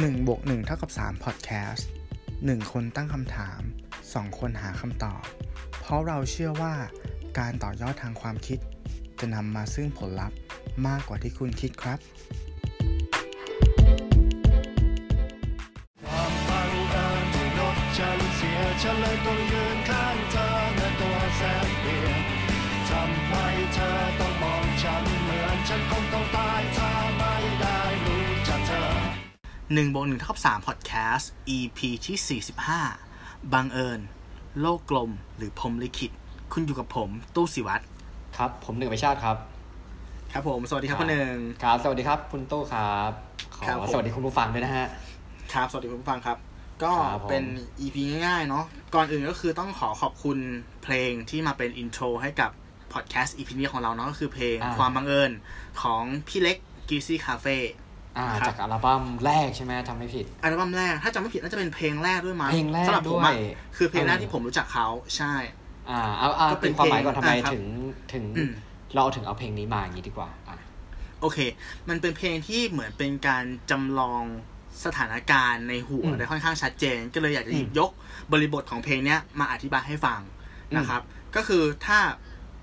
1บวก1เท่ากับ3 Podcast 1 คนตั้งคำถาม 2 คนหาคำตอบ เพราะเราเชื่อว่าการต่อยอดทางความคิด จะนำมาซึ่งผลลัพธ์มากกว่าที่คุณคิดครับ 1บวก1เท่ากับ3 Podcast EP ที่ 45 บังเอิญ โลกกลมหรือพรหมลิขิต คุณอยู่กับผม ตู้สิวัตรครับ ผมหนึ่งไปชาติครับ ครับผม สวัสดีครับคุณหนึ่งครับ สวัสดีครับ คุณตู้ครับขอครับผมสวัสดีคุณผู้ฟังด้วยนะฮะ ครับ สวัสดีคุณผู้ฟังครับ ก็ครับผมเป็น EP ง่ายๆ เนาะก่อนอื่นก็คือต้องขอขอบคุณเพลงที่มาเป็นอินโทรให้กับพอดแคสต์ EP นี้ของเราเนาะก็คือเพลงความบังเอิญของพี่เล็กกิซี่คาเฟ่ อ่าครับจากอัลบั้มแรกใช่ไหมจำไม่ผิด อัลบั้มแรกถ้าจำไม่ผิดน่าจะเป็นเพลงแรกด้วยมั้งเพลงแรกสำหรับผมอะด้วยคือเพลงแรกเออที่ผมรู้จักเขาใช่ อ่าเอาเอาก็เป็เป็นนความหมายก่อนเพลงทำไมอ่าครับถึงถึงอืมเราเอาถึงเอาเพลงนี้มาอย่างนี้ดีกว่าอะโอเค มันเป็นเพลงที่เหมือนเป็นการจำลองสถานการณ์ในหัวอืมได้ค่อนข้างชัดเจน ก็เลยอยากจะหยิบอืมยกบริบทของเพลงเนี้ยมาอธิบายให้ฟังอืมนะครับ ก็คือถ้า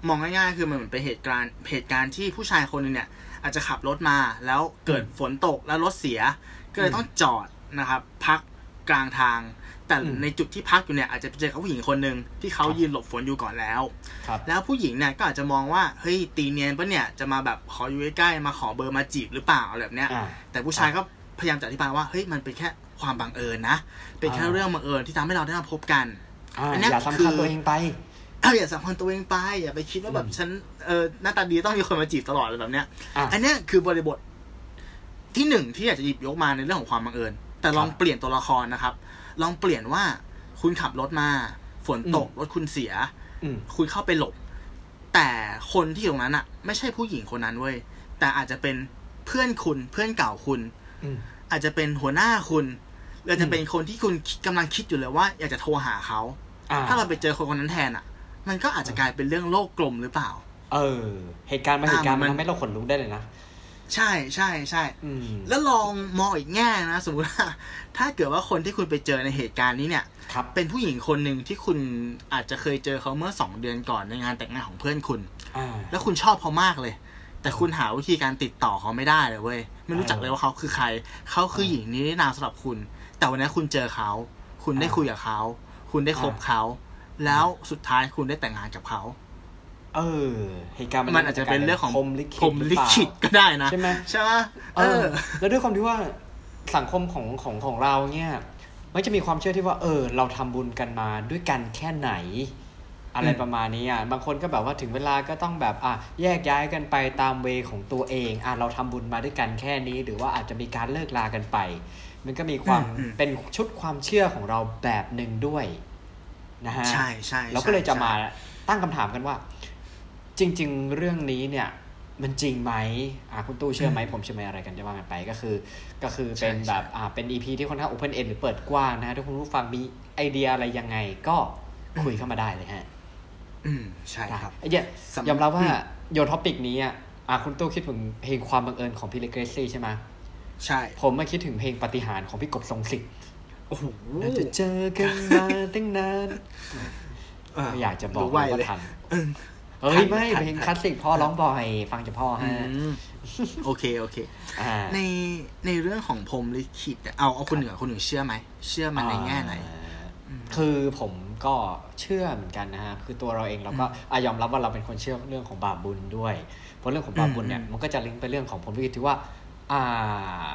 มองง่ายๆ คือมันเหมือนเป็นเหตุการณ์เหตุการณ์ที่ผู้ชายคนหนึงเนี่ย อาจจะขับรถมาแล้วเกิดฝนตกแล้วรถเสีย ก็เลยต้องจอดนะครับพักกลางทาง แต่อืมในจุดที่พักอยู่เนี่ยอาจจะไปเจอกับผู้หญิงคนหนึ่งที่เขาครับยืนหลบฝนอยู่ก่อนแล้วครับแล้วผู้หญิงเนี่ยก็อาจจะมองว่าเฮ้ยตีเนียนปะเนี่ยจะมาแบบขออยู่ใกล้ๆมาขอเบอร์มาจีบหรือเปล่าอะไรแบบเนี้ยอ่าแต่ผู้ชายก็พยายามจะอธิบายว่าเฮ้ยมันเป็นแค่ความบังเอิญนะ เป็นแค่อ่าเรื่องบังเอิญที่ทำให้เราได้มาพบกันอ่าอันเนี้ยอย่าสำคืคัญอตัวเองไป เอออย่าสำคัญตัวเองไป อย่าไปคิดว่าแบบอืมฉันเออหน้าตาดีต้องมีคนมาจีบตลอดอะไรแบบเนี้ยอะอันเนี้ยคือบริบทที่หนึ่งที่อยากจะหยิบยกมาในเรื่องของความบังเอิญ แต่ลองครับเปลี่ยนตัวละครนะครับ ลองเปลี่ยนว่าคุณขับรถมา ฝนตกอืมรถคุณเสียอืมคุณเข้าไปหลบ แต่คนที่อยู่ตรงนั้นอะไม่ใช่ผู้หญิงคนนั้นเว้ยแต่อาจจะเป็นเพื่อนคุณเพื่อนเก่าคุณอืมอาจจะเป็นหัวหน้าคุณหรืออาจจะอืมเป็นคนที่คุณคิดกำลังคิดอยู่เลยว่า อยากจะโทรหาเขาอ่าถ้าเราไปเจอคนคนนั้นแทนอะ มันก็อาจจะกลายเป็นเรื่องโลกกลมหรือเปล่า เออ เหตุการณ์มาเหตุการณ์อ่ามัมันนทำให้เราขนลุกได้เลยนะใช่ใช่ใช่อืมแล้วลองมองอีกแง่นะ สมมติว่า ถ้าเกิดว่าคนที่คุณไปเจอในเหตุการณ์นี้เนี่ยครับเป็นผู้หญิงคนหนึ่งที่คุณอาจจะเคยเจอเขาเมื่อสองเดือนก่อนในงานแต่งงานของเพื่อนคุณอ่าแล้วคุณชอบเขามากเลย แต่คุณหาวิธีการติดต่อเขาไม่ได้เลยเว้ย ไม่รู้จักเลยว่าเขาคือใคร เขาคือหญิงนี้นามสำหรับคุณ แต่วันนี้คุณเจอเขา คุณได้อ่าคุยกับเขา คุณได้คบอ่าเขา แล้วสุดท้ายคุณได้แต่งงานกับเขา เออเหตุการณ์มันอาจจะเป็นเรื่องของพรหมลิขิตพรหมลิขิตหรือเปล่าก็ได้นะใช่ไหมใช่ไหมเออ แล้วด้วยความที่ว่าสังคมของของของเราเนี่ยมันจะมีความเชื่อที่ว่า เออ เราทำบุญกันมาด้วยกันแค่ไหน อะไรอืมประมาณนี้อะบางคนก็แบบว่าถึงเวลาก็ต้องแบบอะแยกย้ายกันไปตามเวของตัวเองอะเราทำบุญมาด้วยกันแค่นี้ หรือว่าอาจจะมีการเลิกลากันไป มันก็มีความอืมอืมเป็นชุดความเชื่อของเราแบบหนึ่งด้วย นะฮะใช่ใช่เราก็เลยจะใช่มาตั้งคำถามกันว่า จริง ๆ เรื่องนี้เนี่ยมันจริงไหมอ่าคุณตู้เชื่อไหมผมเชื่อไหมอะไรกันจะว่ากันไปก็คือ ก็คือเป็นใช่แบบอ่าเป็นอีพีที่ค่อนข้างโอเพนเอ็นหรือเปิดกว้างนะฮะถ้าคุณผู้ฟังมีไอเดียอะไรยังไงก็คุยเข้ามาได้เลยฮะ อืมใช่ครับไอ้เหี้ยสำยอมรับว่าอืมโยน topic นี้อะอ่าคุณตู้คิดถึงเพลงความบังเอิญของพี่เล็ก Greasy ใช่ไหมใช่ ผมมาคิดถึงเพลงปาฏิหาริย์ของพี่กบทรงสิทธิ์ โอ้โหเราจะเจอกันมาตั้งนานเอออยากจะบอกรู้วัยว่าเลยทันเออเฮ้ยไม่ทันเพลงทันคลาสสิกพ่อร้องบ่อย ฟังจากพ่ออืฮะมโอเคโอเคอ่าในในเรื่องของพรหมลิขิตเนี่ยเอาเอาคนเหนือคนหนึ่งเชื่อไหมเชื่อมันในแง่ไหนอ่าคือผมก็เชื่อเหมือนกันนะฮะ คือตัวเราเองเราก็อะยอมรับว่าเราเป็นคนเชื่อเรื่องของบาปบุญด้วย เพราะเรื่องของบาปบุญเนี่ยอืมมันก็จะลิงก์ไปเรื่องของผลลิขิตที่ว่า อ่า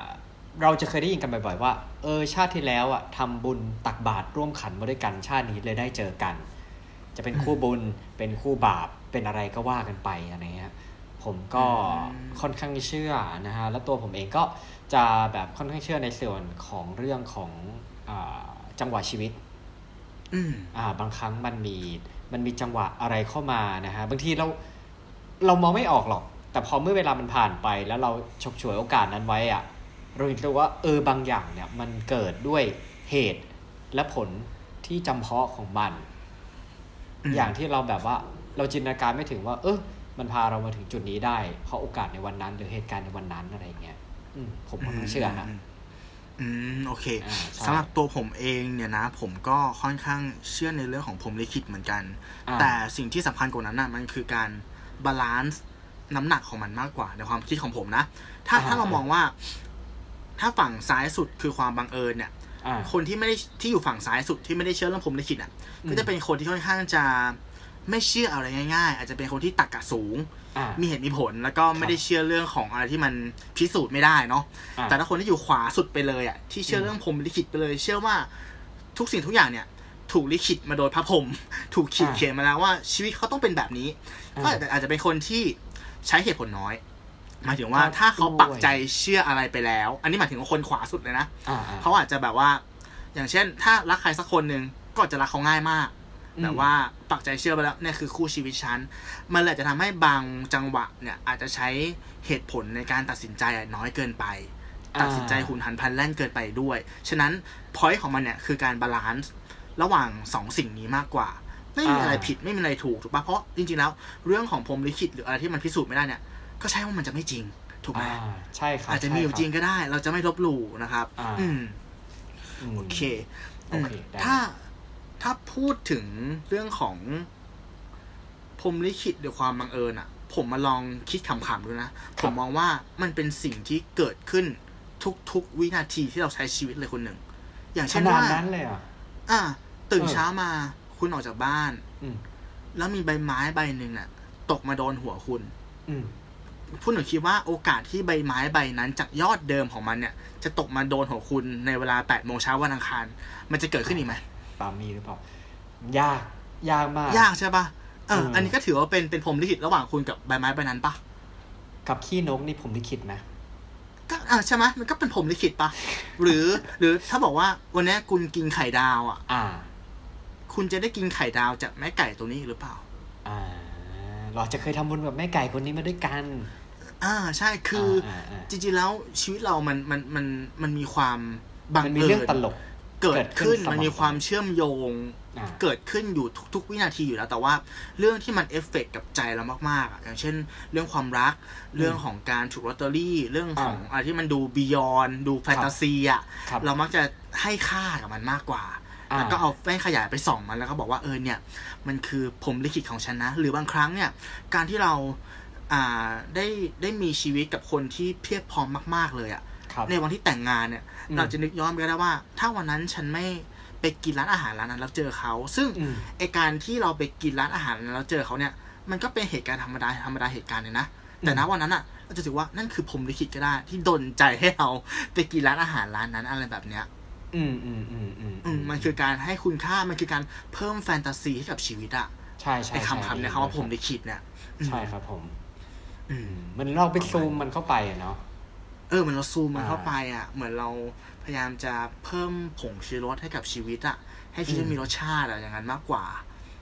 เราจะเคยได้ยินกันบ่อยๆว่าเออชาติที่แล้วอะทำบุญตักบาตรร่วมขันมาด้วยกันชาตินี้เลยได้เจอกัน จะเป็นคู่บุญเป็นคู่บาปเป็นอะไรก็ว่ากันไปอะไรเงี้ยผมก็อืมค่อนข้างเชื่อนะฮะแล้วตัวผมเองก็จะแบบค่อนข้างเชื่อในส่วนของเรื่องของอาจังหวะชีวิตอืมอ่าบางครั้งมันมีมันมีจังหวะอะไรเข้ามานะฮะบางทีเราเรามองไม่ออกหรอก แต่พอเมื่อเวลามันผ่านไป แล้วเราฉกฉวยโอกาสนั้นไว้อะ เราเห็นเลยว่าเออบางอย่างเนี่ยมันเกิดด้วยเหตุและผลที่จำเพาะของมันอืมอย่างที่เราแบบว่าเราจินตนาการไม่ถึงว่า เออมันพาเรามาถึงจุดนี้ได้ เพราะโอกาสในวันนั้นหรือเหตุการณ์ในวันนั้นอะไรอย่างเงี้ยอืมผมค่อนข้างเชื่อนะมอืมโอเคอ่าใช่สำหรับตัวผมเองเนี่ยนะ ผมก็ค่อนข้างเชื่อในเรื่องของผมลิขิตเหมือนกันอ่าแต่สิ่งที่สำคัญกว่านั้นน่ะมันคือการบาลานซ์น้ำหนักของมันมากกว่าในความคิดของผมนะ ถ้าอ่าถ้าเรามองว่า ถ้าฝั่งซ้ายสุดคือความบังเอิญเนี่ยอ่าคนที่ไม่ได้ที่อยู่ฝั่งซ้ายสุดที่ไม่ได้เชื่อเรื่องผมลิขิตอะอืมก็จะเป็นคนที่ค่อนข้างจะไม่เชื่ออะไรง่าย ๆ อาจจะเป็นคนที่ตักกะสูงอ่ามีเหตุมีผลแล้วก็ไม่ได้เชื่อเรื่องของอะไรที่มันพิสูจน์ไม่ได้เนาะอ่าแต่ถ้าคนที่อยู่ขวาสุดไปเลยอะที่เชื่อเรื่องพรหมลิขิตไปเลย เชื่อว่าทุกสิ่งทุกอย่างเนี่ยถูกลิขิตมาโดยพระพรหมถูกขีดอ่าเขียนมาแล้วว่าชีวิตเขาต้องเป็นแบบนี้อ่าก็อาจจะอาจจะเป็นคนที่ใช้เหตุผลน้อย หมายถึงว่าครับถ้าเขาด้วยปักใจเชื่ออะไรไปแล้ว อันนี้หมายถึงว่าคนขวาสุดเลยนะอ่าอ่าเขาอาจจะแบบว่า อย่างเช่น ถ้ารักใครสักคนหนึ่งก็อาจจะรักเขาง่ายมากอืมแต่ว่าปักใจเชื่อไปแล้วเนี่ยคือคู่ชีวิตฉันมันเลยอาจจะทำให้บางจังหวะเนี่ยอาจจะใช้เหตุผลในการตัดสินใจน้อยเกินไป ตัดสินใจหุนหันพลันแล่นเกินไปด้วย ฉะนั้น point ของมันเนี่ยคือการ balance ระหว่างสองสิ่งนี้มากกว่า ไม่มีอะไรอ่าผิดไม่มีอะไรถูกถูกปะเพราะจริงๆแล้ว เรื่องของพรหมลิขิตหรืออะไรที่มันพิสูจน์ไม่ได้เนี่ย ก็ใช่ว่ามันจะไม่จริง ถูกไหมอ่าใช่ครับอาจจะมีอยู่จริงก็ได้ เราจะไม่ลบหลู่นะครับอ่าอืมอืมโอเคโอเคได้ถ้าถ้าพูดถึงเรื่องของพรหมลิขิตหรือความบังเอิญอะ ผมมาลองคิดขำๆดูนะ ผมมองว่ามันเป็นสิ่งที่เกิดขึ้นทุกๆวินาทีที่เราใช้ชีวิตเลยคนหนึ่ง อย่างขเช่นนาดว่านั้นเลยเหรอะอะตื่นเออเช้ามาคุณออกจากบ้าน อืมแล้วมีใบไม้ใบหนึ่งน่ะ ตกมาโดนหัวคุณ อืม คุณหนูคิดว่าโอกาสที่ใบไม้ใบนั้นจากยอดเดิมของมันเนี่ย จะตกมาโดนหัวคุณในเวลา8โมงเช้าวันอังคาร มันจะเกิดขึ้นอีกไหมปามีหรือเปล่ายากยากมาก ยากใช่ปะเออเอออัอันนี้ก็ถือว่าเป็นเป็นพรหมลิขิตระหว่างคุณกับใบไม้ใบนั้นปะกับขี้นกนี่ผมลิขิตไหมก็อ่าใช่ไหมมันก็เป็นพรหมลิขิตปะหรือ หรือถ้าบอกว่าวันนี้คุณกินไข่ดาวอะ อ่า คุณจะได้กินไข่ดาวจากแม่ไก่ตัวนี้หรือเปล่าอ่า เราจะเคยทำบุญกับแม่ไก่คนนี้มาด้วยกัน อ่าใช่คืออาอ่าจริงๆแล้วชีวิตเรามันมันมันมันมีความบังเอิญมันมีเรื่องตลกเกิดขึ้นเกิดขึ้นมันมีความเชื่อมโยงอ่าเกิดขึ้นอยู่ทุก ๆ วินาทีอยู่แล้ว แต่ว่าเรื่องที่มันเอฟเฟกต์กับใจเรามากๆอะอย่างเช่น เรื่องความรักเรื่องของการถูกลอตเตอรี่เรื่องของอะไรที่มันดูบียอนดูแฟนตาซีอะครับเรามักจะให้ค่ากับมันมากกว่าอ่า แล้วก็เอาแว่นขยายไปส่องมันแล้วก็บอกว่าเออเนี่ย มันคือผมลิขิตของฉันนะ หรือบางครั้งเนี่ย การที่เราอ่าได้ได้มีชีวิตกับคนที่เพียบพร้อมมาก ๆ เลยอะครับในวันที่แต่งงานเนี่ยอืมเราจะนึกย้อนไปได้ว่า ถ้าวันนั้นฉันไม่ไปกินร้านอาหารร้านนั้นแล้วเจอเขา ซึ่งอืมไอการที่เราไปกินร้านอาหารแล้วเจอเขาเนี่ย มันก็เป็นเหตุการณ์ธรรมดาธรรมดาเหตุการณ์เลยนะแต่ณวันนั้นอะเราจะถือว่านั่นคือผมลิขิตก็ได้ ที่ดนใจให้เราไปกินร้านอาหารร้านนั้นอะไรแบบเนี้ย อืมอืมอืมอืมอืมมันคือการให้คุณค่ามันคือการเพิ่มแฟนตาซีให้กับชีวิตอะใช่ใช่ไอคำคำเนี่ยคำว่าผมลิขิตเนี่ยอืมใช่ครับผม อืม มันเราไปซูมมันเข้าไปอะเนาะเออเหมือนเราซูมมันอ่าเข้าไปอะ เหมือนเราพยายามจะเพิ่มผงชูรสให้กับชีวิตอะ ให้ชีวิตอืมมีรสชาติอะอย่างนั้นมากกว่า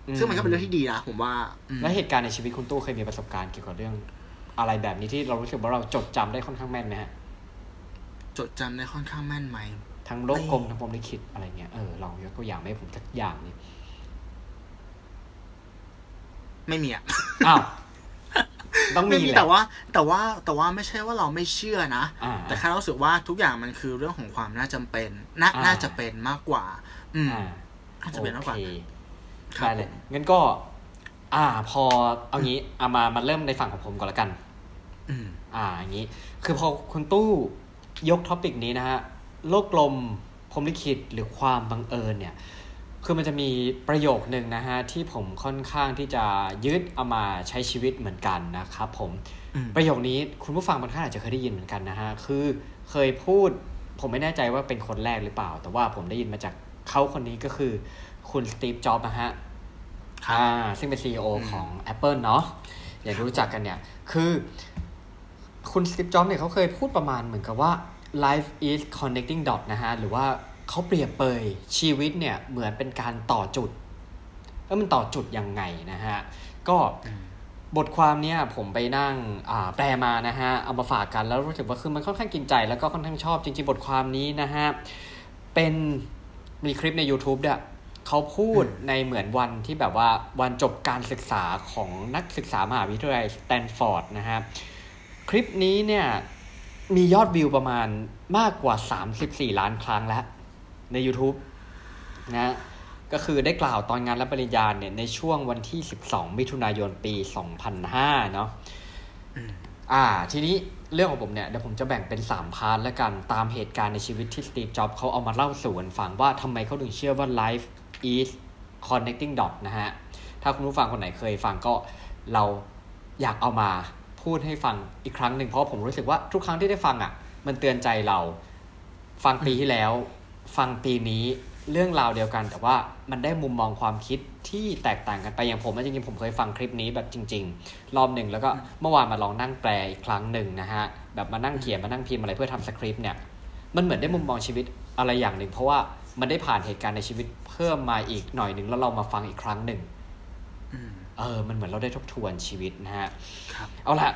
อืซึ่งมันก็เป็นเรื่องที่ดีนะผมว่าอืมแล้วเหตุการณ์ในชีวิตคุณตู้เคยมีประสบการณ์เกี่ยวกับเรื่อง อะไรแบบนี้ที่เรารู้สึกว่าเราจดจำได้ค่อนข้างแม่นไหมฮะ จดจำได้ค่อนข้างแม่นไหม ทั้งโลกกลมทั้งพรหมลิขิตอะไรเงี้ยเออลองยกตัวอย่างมาให้ผมสักอย่างนี่ไม่มีอะอ้าวต้องไม่มีมีแหละแต่ว่า แต่ว่าแต่ว่าไม่ใช่ว่าเราไม่เชื่อนะอ่าแต่แค่เรารู้สึกว่าทุกอย่างมันคือเรื่องของความน่าจำเป็นน่าอ่าน่าจะเป็นมากกว่า อืมอ่าน่าจะเป็นมากกว่าโอเคครับได้เลยผมงั้นก็ อ่า พอเอางี้เอามามาเริ่มในฝั่งของผมก่อนละกัน อืม อ่าอย่างนี้ คือพอคุณตู้ยกท็อปิกนี้นะฮะ โลกกลมพรหมลิขิตหรือความบังเอิญเนี่ยคือมันจะมีประโยคนึงนะฮะที่ผมค่อนข้างที่จะยึดเอามาใช้ชีวิตเหมือนกันนะครับผมอืมประโยคนี้คุณผู้ฟังบางท่านอาจจะเคยได้ยินเหมือนกันนะฮะคือเคยพูดผมไม่แน่ใจว่าเป็นคนแรกหรือเปล่า แต่ว่าผมได้ยินมาจากเขาคนนี้ก็คือคุณสตีฟจ็อบส์นะฮะครับอ่าซึ่งเป็น CEO อืมของ Apple เนาะอย่างที่รู้จักกันเนี่ย คือ คุณสตีฟจ็อบส์เนี่ยเขาเคยพูดประมาณเหมือนกับว่า life is connecting dot นะฮะ หรือว่าเขาเปรียบเปยชีวิตเนี่ยเหมือนเป็นการต่อจุดแล้วมันต่อจุดยังไงนะฮะ ก็อืมบทความเนี้ยผมไปนั่งอ่าแปลมานะฮะ เอามาฝากกันแล้วรู้สึกว่าคือมันค่อนข้างกินใจ แล้วก็ค่อนข้างชอบจริงๆ บทความนี้นะฮะ เป็นมีคลิปใน YouTube เนี่ยเขาพูดในเหมือนวันที่แบบว่าวันจบการศึกษาของนักศึกษามหาวิทยาลัยสแตนฟอร์ดนะฮะ คลิปนี้เนี่ย มียอดวิวประมาณมากกว่า 34 ล้านครั้งแล้วใน YouTube นะก็คือได้กล่าวตอนงานรับปริญญาเนี่ยในช่วงวันที่ 12 มิถุนายนปี 2005 เนาะอ่า ทีนี้เรื่องของผมเนี่ยเดี๋ยวผมจะแบ่งเป็น 3 พาร์ทแล้วกันตามเหตุการณ์ในชีวิตที่สตีฟ จ็อบเขาเอามาเล่าสู่กันฟังว่าทำไมเขาถึงเชื่อว่า life is connecting dot นะฮะ ถ้าคุณผู้ฟังคนไหนเคยฟังก็เราอยากเอามา พูดให้ฟังอีกครั้งหนึ่งเพราะผมรู้สึกว่าทุกครั้งที่ได้ฟังอะ่ะ มันเตือนใจเรา ฟังปีที่แล้ว ฟังปีนี้เรื่องราวเดียวกัน แต่ว่ามันได้มุมมองความคิดที่แตกต่างกันไปอย่างผมอะจริงๆผมเคยฟังคลิปนี้แบบจริง ๆ รอบหนึ่งแล้วก็เมื่อวานมาลองนั่งแปลอีกครั้งหนึ่งนะฮะแบบมานั่งเขียนมานั่งพิมพ์อะไรเพื่อทำสคริปต์เนี่ยมันเหมือนได้มุมมองชีวิตอะไรอย่างหนึ่ง เพราะว่ามันได้ผ่านเหตุการณ์ในชีวิตเพิ่มมาอีกหน่อยหนึ่งแล้วเรามาฟังอีกครั้งหนึ่งอืม เออมันเหมือนเราได้ทบทวนชีวิตนะฮะครับเอาละ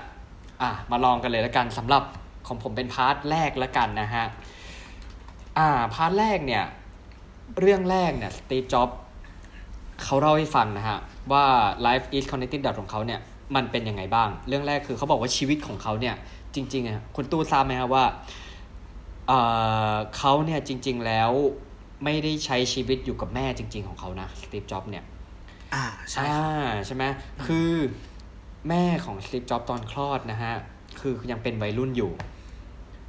อะมาลองกันเลยแล้วกันสำหรับของผมเป็น part แรกแล้วกันนะฮะอ่า part แรกเนี่ยเรื่องแรกเนี่ย Steve Jobs เขาเล่าให้ฟังนะฮะว่า life is connected dot ของเขาเนี่ยมันเป็นยังไงบ้าง เรื่องแรกคือเขาบอกว่าชีวิตของเขาเนี่ยจริงๆอะคุณตู้ทราบไหมครับว่าเอ่อเขาเนี่ยจริง ๆแล้วไม่ได้ใช้ชีวิตอยู่กับแม่จริง ๆ ของเขานะ Steve Jobs เนี่ย อ่าใช่อ่าใช่ไหมคือแม่ของสตีฟจ็อบตอนคลอดนะฮะ คือยังเป็นวัยรุ่นอยู่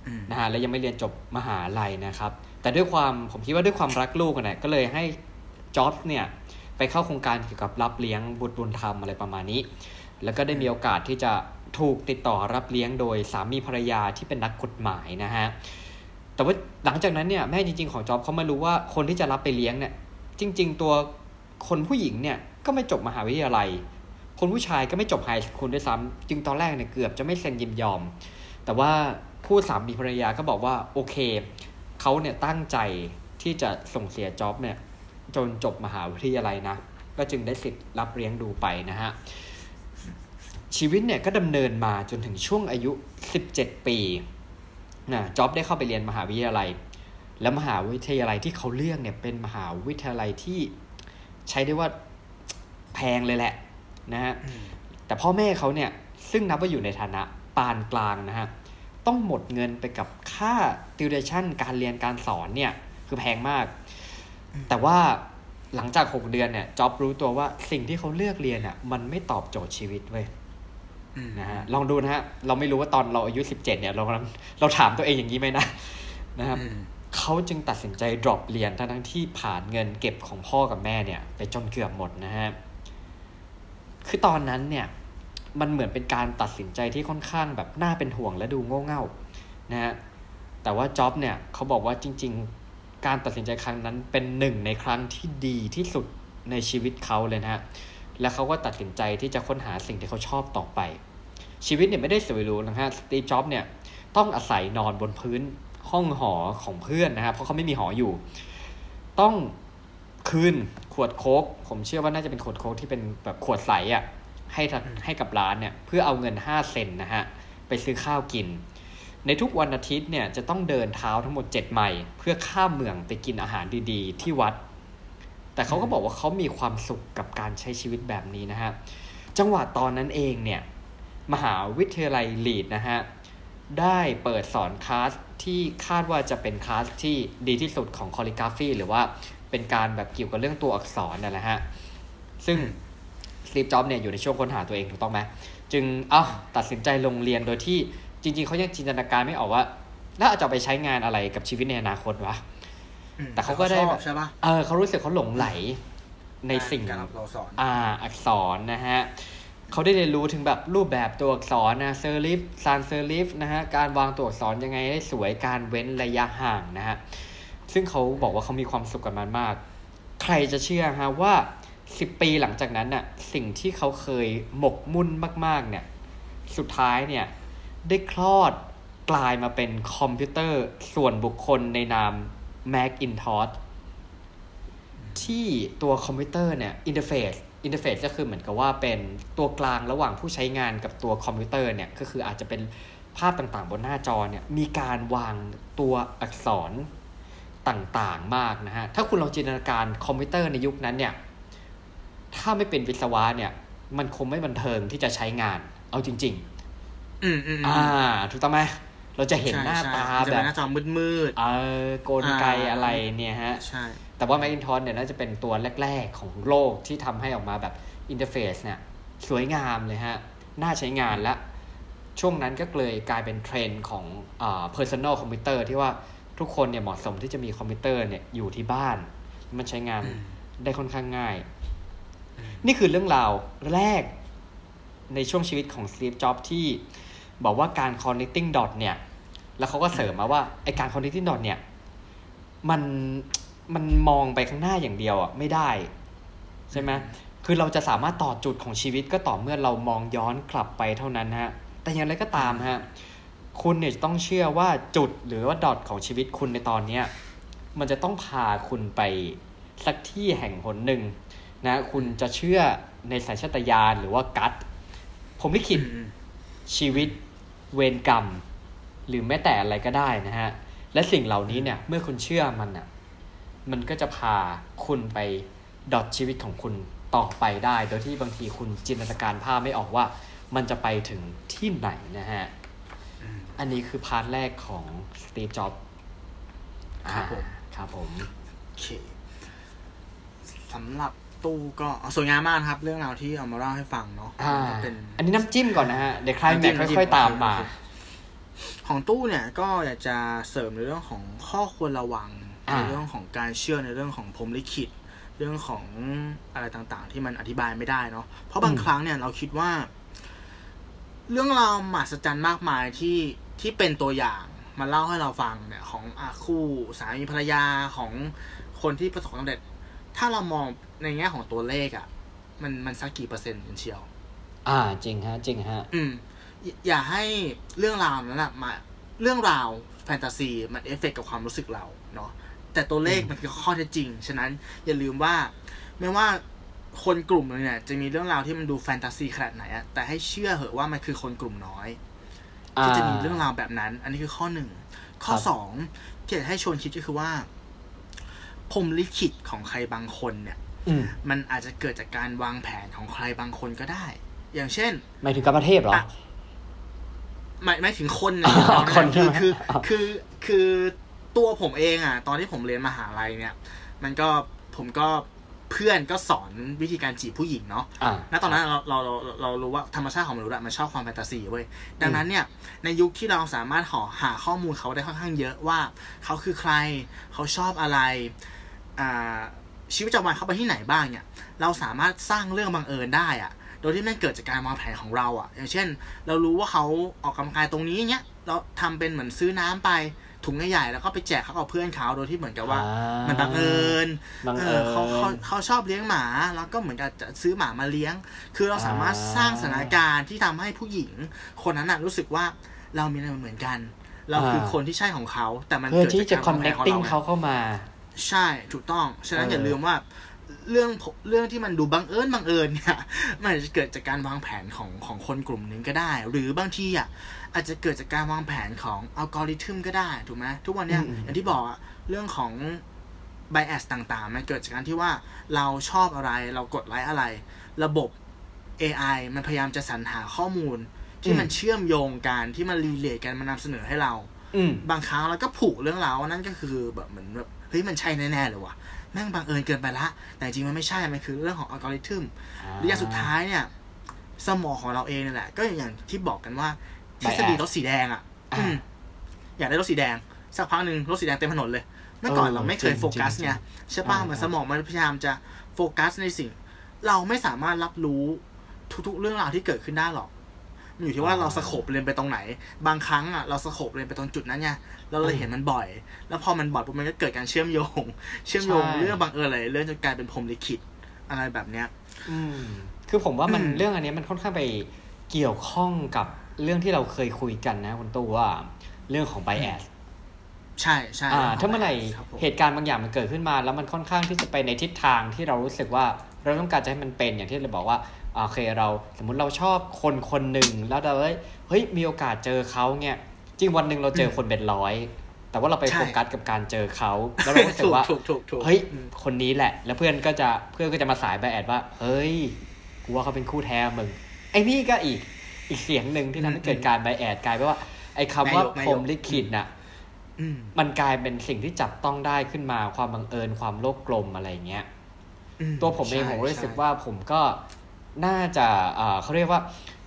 อืมนะฮะและยังไม่เรียนจบมหาลัยนะครับ แต่ด้วยความผมคิดว่าด้วยความรักลูกกันนะก็เลยให้จ็อบเนี่ย ไปเข้าโครงการเกี่ยวกับรับเลี้ยงบุตรบุญธรรมอะไรประมาณนี้ แล้วก็ได้มีโอกาสที่จะถูกติดต่อรับเลี้ยงโดยสามีภรรยาที่เป็นนักกฎหมายนะฮะแต่ว่าหลังจากนั้นเนี่ยแม่จริงๆของจ็อบเขามารู้ว่าคนที่จะรับไปเลี้ยงเนี่ยจริง ๆ ตัวคนผู้หญิงเนี่ย ก็ไม่จบมหาวิทยาลัย คนผู้ชายก็ไม่จบไฮสคูลด้วยซ้ำจึงตอนแรกเนี่ยเกือบจะไม่เซ็นยินยอม แต่ว่าคู่สามีภรรยาก็บอกว่าโอเคเขาเนี่ยตั้งใจที่จะส่งเสียจ็อบเนี่ยจนจบมหาวิทยาลัยนะ ก็จึงได้สิทธิ์รับเลี้ยงดูไปนะฮะ ชีวิตเนี่ยก็ดำเนินมาจนถึงช่วงอายุ 17 ปีนะจ็อบได้เข้าไปเรียนมหาวิทยาลัย และมหาวิทยาลัยที่เขาเลือกเนี่ยเป็นมหาวิทยาลัยที่ใช้ได้ว่า แพงเลยแหละนะฮะอืมแต่พ่อแม่เขาเนี่ยซึ่งนับว่าอยู่ในฐานะปานกลางนะฮะต้องหมดเงินไปกับค่าติวเดชั่นการเรียนการสอนเนี่ยคือแพงมาก แต่ว่าหลังจาก 6 เดือนเนี่ยจ็อบรู้ตัวว่าสิ่งที่เขาเลือกเรียนอะมันไม่ตอบโจทย์ชีวิตเว้ยอืมนะฮะลองดูนะฮะเราไม่รู้ว่าตอนเราอายุ 17เนี่ยเรากำลังเราถามตัวเองอย่างนี้ไหมนะนะครับอืมเขาจึงตัดสินใจ drop เรียนทั้งๆที่ผ่านเงินเก็บของพ่อกับแม่เนี่ย ไปจนเกือบหมดนะฮะ คือตอนนั้นเนี่ยมันเหมือนเป็นการตัดสินใจที่ค่อนข้างแบบน่าเป็นห่วงและดูโง่เง่านะฮะแต่ว่าจ็อบเนี่ยเขาบอกว่าจริง ๆ การตัดสินใจครั้งนั้นเป็นหนึ่งในครั้งที่ดีที่สุดในชีวิตเขาเลยนะฮะและเขาก็ตัดสินใจที่จะค้นหาสิ่งที่เขาชอบต่อไป ชีวิตเนี่ยไม่ได้สวยหรูนะฮะสตีฟจ็อบเนี่ยต้องอาศัยนอนบนพื้นห้องหอของเพื่อนนะครับเพราะเขาไม่มีหออยู่ ต้องคืน ขวดโค้กผมเชื่อว่าน่าจะเป็นขวดโค้กที่เป็นแบบขวดใสอะ่ะให้ทางให้กับร้านเนี่ยเพื่อเอาเงิน 5 เซนต์นะฮะไปซื้อข้าวกิน ในทุกวันอาทิตย์เนี่ยจะต้องเดินเท้าทั้งหมด 7 ไมล์เพื่อข้ามเมืองไปกินอาหารดีๆ ที่วัด แต่เขาก็บอกว่าเขามีความสุขกับการใช้ชีวิตแบบนี้นะฮะจังหวะตอนนั้นเองเนี่ยมหาวิทยาลัยลีดนะฮะได้เปิดสอนคลาสที่คาดว่าจะเป็นคลาสที่ดีที่สุดของคอลิกราฟีหรือว่า เป็นการแบบเกี่ยวกับเรื่องตัวอักษรนั่นแหละฮะ ซึ่งสตีฟจ็อบเนี่ยอยู่ในช่วงค้นหาตัวเองถูกต้องไหมจึงเอ้าตัดสินใจลงเรียนโดยที่จริง ๆเขายังจินตนาการไม่ออกว่าแล้วจะเอาไปใช้งานอะไรกับชีวิตในอนาคตวะอืมแต่เขาก็ได้ชอบแบบใช่ปะเออเขารู้สึกเขาหลงใหลในสิ่งการเรียนการสอนอ่าอักษรนะฮะเขาได้เรียนรู้ถึงแบบรูปแบบตัวอักษรนะ serif sans serif นะฮะการวางตัวอักษรยังไงให้สวยการเว้นระยะห่างนะฮะ ซึ่งเขาบอกว่าเขามีความสุขกับมันมาก ใครจะเชื่อฮะว่า10ปีหลังจากนั้นน่ะสิ่งที่เขาเคยหมกมุ่นมาก ๆ เนี่ย สุดท้ายเนี่ย ได้คลอดกลายมาเป็นคอมพิวเตอร์ส่วนบุคคลในนาม Macintosh ที่ตัวคอมพิวเตอร์เนี่ย interface interface ก็คือเหมือนกับว่าเป็นตัวกลางระหว่างผู้ใช้งานกับตัวคอมพิวเตอร์เนี่ย ก็คืออาจจะเป็นภาพต่างๆ บนหน้าจอเนี่ย มีการวางตัวอักษร ต่างๆมากนะฮะ ถ้าคุณลองจินตนาการคอมพิวเตอร์ในยุคนั้นเนี่ย ถ้าไม่เป็นวิศวะเนี่ย มันคงไม่บันเทิงที่จะใช้งาน เอาจริง ๆ อืมอืมอ่า ถูกต้องไหมเราจะเห็นหน้าใช่ตาใช่จะแบเป็นหน้าจอมืดเออกลไกอะไรเนี่ยฮะๆใช่ แต่ว่า Macintosh เนี่ยน่าจะเป็นตัวแรก ๆ ของโลกที่ทำให้ออกมาแบบ interface เนี่ยสวยงามเลยฮะ น่าใช้งานและ ช่วงนั้นก็เลยกลายเป็นเทรนด์ของอ่า personal computer ที่ว่า ทุกคนเนี่ยเหมาะสมที่จะมีคอมพิวเตอร์เนี่ยอยู่ที่บ้าน มันใช้งานอืมได้ค่อนข้างง่าย นี่คือเรื่องราวแรกในช่วงชีวิตของ Steve Jobs ที่บอกว่าการ connecting dot เนี่ย แล้วเขาก็เสริมมาว่าไอการ connecting dot เนี่ย มันมันมองไปข้างหน้าอย่างเดียวอะไม่ได้ ใช่ไหมคือเราจะสามารถต่อจุดของชีวิตก็ต่อเมื่อเรามองย้อนกลับไปเท่านั้นฮะ แต่อย่างไรก็ตามฮะ คุณเนี่ยจะต้องเชื่อว่าจุดหรือว่าดอทของชีวิตคุณในตอนเนี้ยมันจะต้องพาคุณไปสักที่แห่งหนหนึ่งนะคุณจะเชื่อในสายชาตญาณหรือว่ากัตผมลิขิตอืมชีวิตเวรกรรม หรือแม้แต่อะไรก็ได้นะฮะ และสิ่งเหล่านี้เนี่ย เมื่อคุณเชื่อมันอะ มันก็จะพาคุณไปดอทชีวิตของคุณต่อไปได้ โดยที่บางทีคุณจินตนาการภาพไม่ออกว่า มันจะไปถึงที่ไหนนะฮะ อืมอันนี้คือพาร์ทแรกของสตีฟจ็อบครับผมครับผมโอเคสำหรับตู้ก็สวยงามมากนะครับ เรื่องราวที่เอามาเล่าให้ฟังเนาะอ่าก็เป็นอันนี้น้ำจิ้มก่อนนะฮะ เดี๋ยวใครน้ำจิ้แม็มกค่อยๆตามมาโอเคของตู้เนี่ยก็อยากจะเสริมในเรื่องของข้อควรระวังอ่าในเรื่องของการเชื่อในเรื่องของพรหมลิขิต เรื่องของอะไรต่างๆ ที่มันอธิบายไม่ได้เนาะเพราะบางครั้งเนี่ยเราคิดว่า เรื่องราวมหัศจรรย์มากมายที่ ที่เป็นตัวอย่างมาเล่าให้เราฟังเนี่ยของอาคู่สามีภรรยาของคนที่ประสบความสำเร็จ ถ้าเรามองในแง่ของตัวเลขอะ่ะ มันมันสักกี่เปอร์เซ็นต์กันเชียว อ่า จริงฮะ จริงฮะ อืม อย่าอย่าให้เรื่องราวนั้นนะมาเรื่องราวแฟนตาซีมันเอฟเฟกต์กับความรู้สึกเราเนาะแต่ตัวเลขอืมมันคือข้อเท็จจริง ฉะนั้นอย่าลืมว่า ไม่ว่าคนกลุ่มหนึงเนี่ย จะมีเรื่องราวที่มันดูแฟนตาซีขนาดไหนอะแต่ให้เชื่อเหอะว่ามันคือคนกลุ่มน้อย ที่จะมีเรื่องราวแบบนั้น อันนี้คือข้อหนึ่ง ข้อครับสองที่อยากให้ชวนคิดก็คือว่าพรหมลิขิตของใครบางคนเนี่ยอืมมันอาจจะเกิดจากการวางแผนของใครบางคนก็ได้ อย่างเช่นหมายถึงกับประเทศเหรออะหมายหมายถึงคนนะอ๋อคนใช่คือไหมคืออ๋อคือคือตัวผมเองอะ ตอนที่ผมเรียนมหาลัยเนี่ย มันก็ผมก็ เพื่อนก็สอนวิธีการจีบผู้หญิงเนาะอ่าณตอนนั้นเราเราเราเรารู้ว่าธรรมชาติของมนุษย์อะมันชอบความแฟนตาซีเว้ย ดังนั้นเนี่ยในยุคที่เราสามารถหาหาข้อมูลเขาได้ค่อนข้างเยอะว่าเขาคือใคร เขาชอบอะไร อ่าชีวิตประจำวันเขาไปที่ไหนบ้างเนี่ย เราสามารถสร้างเรื่องบังเอิญได้อะโดยที่ไม่เกิดจากการวางแผนของเราอะอย่างเช่น เรารู้ว่าเขาออกกำลังกายตรงนี้เนี่ยเราทำเป็นเหมือนซื้อน้ำไป ถุงใหญ่ๆแล้วก็ไปแจกเขากับเพื่อนเขาโดยที่เหมือนกับว่าอ่ามัมันบังเอิญบังเอเอิอญเขาเขาเขาชอบเลี้ยงหมา แล้วก็เหมือนกับจะซื้อหมามาเลี้ยง คือเราสามารถอ่าสร้างสถานการณ์ที่ทำให้ผู้หญิง คนนั้นน่ะรู้สึกว่าเรามีอะไรเหมือนกัน เราคือคนที่ใช่ของเขา แต่มันเพื่อเกิดที่จากจะการวางแผนของ connecting เราไงเขาเข้ามา ใช่ถูกต้องฉะนั้นเออออย่าลืมว่าเรื่องเรื่องที่มันดูบังเอิญบังเอิญเนี่ยมันอาจจะเกิดจากการวางแผนของของคนกลุ่มหนึ่งก็ได้ หรือบางทีอะอาจจะเกิดจากการวางแผนของอัลกอริทึมก็ได้ถูกไหมทุกวันเนี้ยอืมอย่างที่บอกอะเรื่องของ bias ต่างๆ มันเกิดจากการที่ว่าเราชอบอะไรเรากดไลค์อะไร ระบบ AI มันพยายามจะสรรหาข้อมูล ที่มันเชื่อมโยงกันที่มันรีเลทกันมานำเสนอให้เราอืมบางครั้งเราก็ผูกเรื่องราวว่านั่นก็คือแบบเหมือนแบบเฮ้ยมันใช่แน่ๆเลยว่ะแม่งบังเอิญเกินไปละ แต่จริงมันไม่ใช่ มันคือเรื่องของอัลกอริทึมระยะสุดท้ายเนี่ย สมองของเราเองนี่แหละ ก็อย่างที่บอกกันว่า ทฤษฎี Bias รถสีแดงอะอ่าอืมอยากได้รถสีแดง สักพักหนึ่งรถสีแดงเต็มถนนเลย เมื่อก่อนเออเราไม่เคยจริงโฟกัสจริงไงใช่ป่ะอ่าเหมือนสมองมันพยายามจะโฟกัสในสิ่ง เราไม่สามารถรับรู้ทุกๆเรื่องราวที่เกิดขึ้นได้หรอกมันอยู่ที่ว่าเราสโคบเรียนไปตรงไหน บางครั้งอะเราสโคบเรียนไปตรงจุดนั้นไงเราเลยเห็นมันบ่อย แล้วพอมันบ่อยปุ๊บมันก็เกิดการเชื่อมโยง เชื่อมโยงใช่เรื่องบังเอิญอะไรเรื่องจนกลายเป็นพรหมลิขิตอะไรแบบเนี้ย อืมคือผมว่ามันอืมเรื่องอันเนี้ยมันค่อนข้างไปเกี่ยวข้องกับ เรื่องที่เราเคยคุยกันนะคุณตู้ว่าเรื่องของ bias ใช่ใช่อ่าถ้าเมื่อไหร่ครับผมเหตุการณ์บางอย่างมันเกิดขึ้นมา แล้วมันค่อนข้างที่จะไปในทิศทางที่เรารู้สึกว่าเราต้องการจะให้มันเป็นอย่างที่เราบอกว่าอ่าโอเคเราสมมุติเราชอบคนคนหนึ่งแล้วเราเอ้ยเฮ้ยมีโอกาสเจอเขาเนี่ยจริงวันหนึ่งเราเจอคนเป็นร้อยแต่ว่าเราไปใช่โฟกัสกับการเจอเขาแล้วเรารู้สึกว่าถูกถูกถูกเฮ้ยคนนี้แหละ แล้วเพื่อนก็จะเพื่อนก็จะมาสายไบแอดว่า เฮ้ยกูว่าเขาเป็นคู่แท้มึงไอ้นี่ก็อีก อีกเสียงหนึ่งที่ทำให้เกิดการไบแอดกลายเป็นว่าไอไอ้คำว่านาพยรกหมลิขิตน่ะอืมมันกลายเป็นสิ่งที่จับต้องได้ขึ้นมาความบังเอิญความโลกกลมอะไรเงี้ยอืตัวผมเองใช่ผมรู้สึกใช่ว่าผมก็น่าจะเอ่อเขาเรียกว่า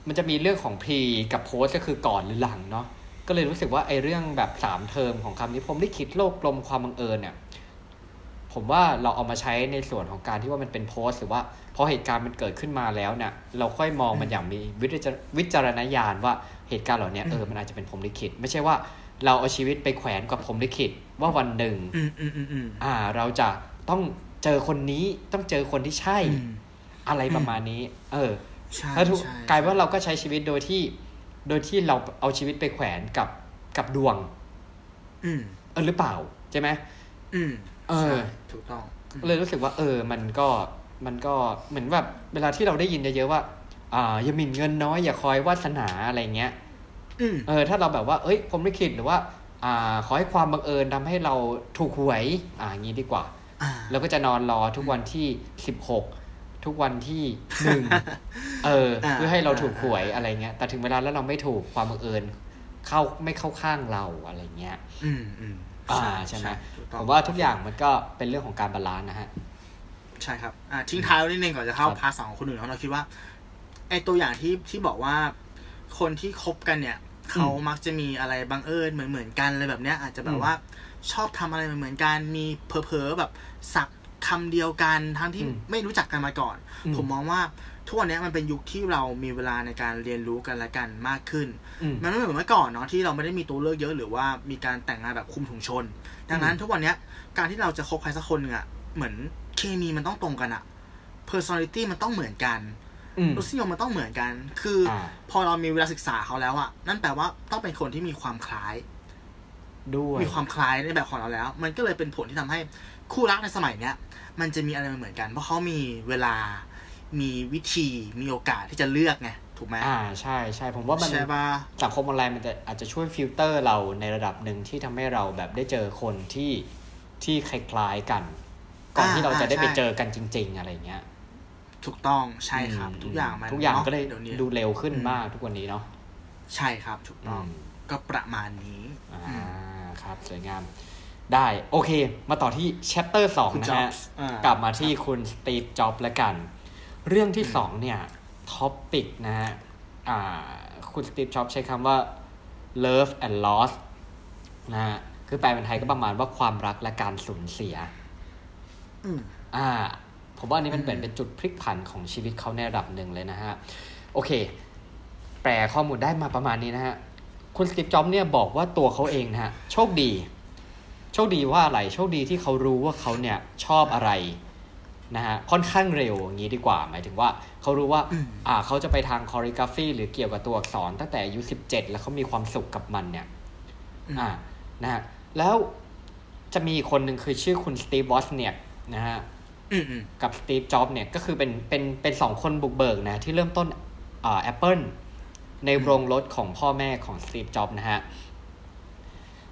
มันจะมีเรื่องของพรีกับโพสก็คือก่อนหรือหลังเนาะก็เลยรู้สึกว่าไอ้เรื่องแบบสามเทอมของคำนี้ผมลิขิตโลกกลมความบังเอิญเนี่ยผมว่าเราเอามาใช้ในส่วนของการที่ว่ามันเป็นโพสต์หรือว่าพ อเหตุการณ์มันเกิดขึ้นมาแล้วเนี่ยเราค่อยมองมันอย่างมีวิจารวิจารณญาณว่าเหตุการณ์เหล่านี้เออมันอาจจะเป็นผมลิขิต ไม่ใช่ว่าเราเอาชีวิตไปแขวนกับผมลิขิตว่าวันหนึ่งอืมอืมอืมอืมอ่า เราจะต้องเจอคนนี้ต้องเจอคนที่ใช่อืมอะไรประมาณนี้ เออใช่แล้วทุกใช่กลายว่าเราก็ใช้ชีวิตโดยที่ โดยที่เราเอาชีวิตไปแขวนกับกับดวง อืมเออหรือเปล่า ใช่ไหมอืม เออใช่ถูกต้องอืมเลยรู้สึกว่า เออ มันก็ มันก็เหมือนแบบเวลาที่เราได้ยินเยอะๆว่าอ่าอย่าหมิ่นเงินน้อยอย่าคอยวาสนาอะไรเงี้ยอืมเออถ้าเราแบบว่า เอ้ยผมไม่คิดหรือว่า อ่า ขอให้ความบังเอิญทำให้เราถูกหวย อ่างี้ดีกว่าอ่าเราก็จะนอนรอทุกวันที่สิบหกทุกวันที่หนึ่งเอออ่าเพื่อให้เราถูกหวยอ่าอะไรเงี้ย แต่ถึงเวลาแล้วเราไม่ถูกความบังเอิญ เข้าไม่เข้าข้างเราอะไรเงี้ย อืมอืมอ่าใช่ไหมถูกต้องมว่าทุกอย่างมันก็เป็นเรื่องของการ balance นะฮะ ใช่ครับอ่าทิ้งท้ายไว้นิดนึงก่อนจะเข้าครับ part สองของคนอื่นเราคิดว่าไอตัวอย่างที่ที่บอกว่าคนที่คบกันเนี่ยเขามักจะมีอะไรบังเอิญเหมือนเหมือนกันอะไรแบบเนี้ย อาจจะแบบว่าชอบทำอะไรเหมือนๆกันมีเพอเพอๆแบบสักคำเดียวกันทั้งที่อืมไม่รู้จักกันมาก่อนอืมผมมองว่าทุกวันเนี้ยมันเป็นยุคที่เรามีเวลาในการเรียนรู้กันและกันมากขึ้นอืมมันไม่เหมือนเมื่อก่อนเนาะที่เราไม่ได้มีตัวเลือกเยอะหรือว่ามีการแต่งงานแบบคุมถุงชน ดังนั้นอืมทุกวันเนี้ยการที่เราจะคบใครสักคนหนึ่งอะเหมือน เคมีมันต้องตรงกันอะ personality มันต้องเหมือนกันอืมรสนิยมมันต้องเหมือนกัน คืออาพอเรามีเวลาศึกษาเขาแล้วอะนั่นแปลว่าต้องเป็นคนที่มีความคล้าย ด้วย มีความคล้ายในแบบของเราแล้ว มันก็เลยเป็นผลที่ทำให้คู่รักในสมัยเนี้ย มันจะมีอะไรเหมือนกัน เพราะเขามีเวลา มีวิธี มีโอกาสที่จะเลือกไง ถูกไหมอ่า ใช่ใช่ ผมว่ามันใช่ปะสังคมออนไลน์มันจะอาจจะช่วยฟิลเตอร์เราในระดับหนึ่งที่ทำให้เราแบบได้เจอคนที่ที่คล้ายๆกัน ก่อนที่เราจะได้ไปเจอกันจริง ๆ อะไรเงี้ย ถูกต้องใช่ครับอืมทุกอย่างมันทุกอย่างนะก็เลยดี๋วนี้ดูเร็วขึ้นอืมมากทุกวันนี้เนาะใช่ครับถูกต้องอืมก็ประมาณนี้อ่าอืมครับ สวยงามได้โอเค มาต่อที่ chapter สองคุณนะจ็อบฮะส์อ่ากลับมาที่คุณสตีฟจ็อบแล้วกัน เรื่องที่สองเนี่ยท็อปปิกนะฮะอ่าคุณสตีฟจ็อบใช้คำว่า love and loss นะฮะคือแปลเป็นไทยก็ประมาณว่าความรักและการสูญเสีย อืมอ่า ผมว่าอันนี้มันอืมเหมือนเป็นจุดพลิกผันของชีวิตเขาในระดับหนึ่งเลยนะฮะ โอเค แปลข้อมูลได้มาประมาณนี้นะฮะ คุณสตีฟจ็อบส์เนี่ยบอกว่าตัวเขาเองนะฮะ โชคดี โชคดีว่าอะไร โชคดีที่เขารู้ว่าเขาเนี่ยชอบอะไรนะฮะค่อนข้างเร็วอย่างนี้ดีกว่า หมายถึงว่าเขารู้ว่าอืมอ่าเขาจะไปทางคอริกราฟีหรือเกี่ยวกับตัวอักษรตั้งแต่อายุสิบเจ็ดแล้วเขามีความสุขกับมันเนี่ยอืมอ่านะฮะแล้วจะมีคนหนึ่งคือชื่อคุณ Steve Woz เนี่ย นะฮะอืมอืมกับ Steve Jobs เนี่ยก็คือเป็นเป็นเป็นสองคนบุกเบิกนะ ที่เริ่มต้นอ่าแอปเปิลในโรงรถของพ่อแม่ของ Steve Jobs นะฮะ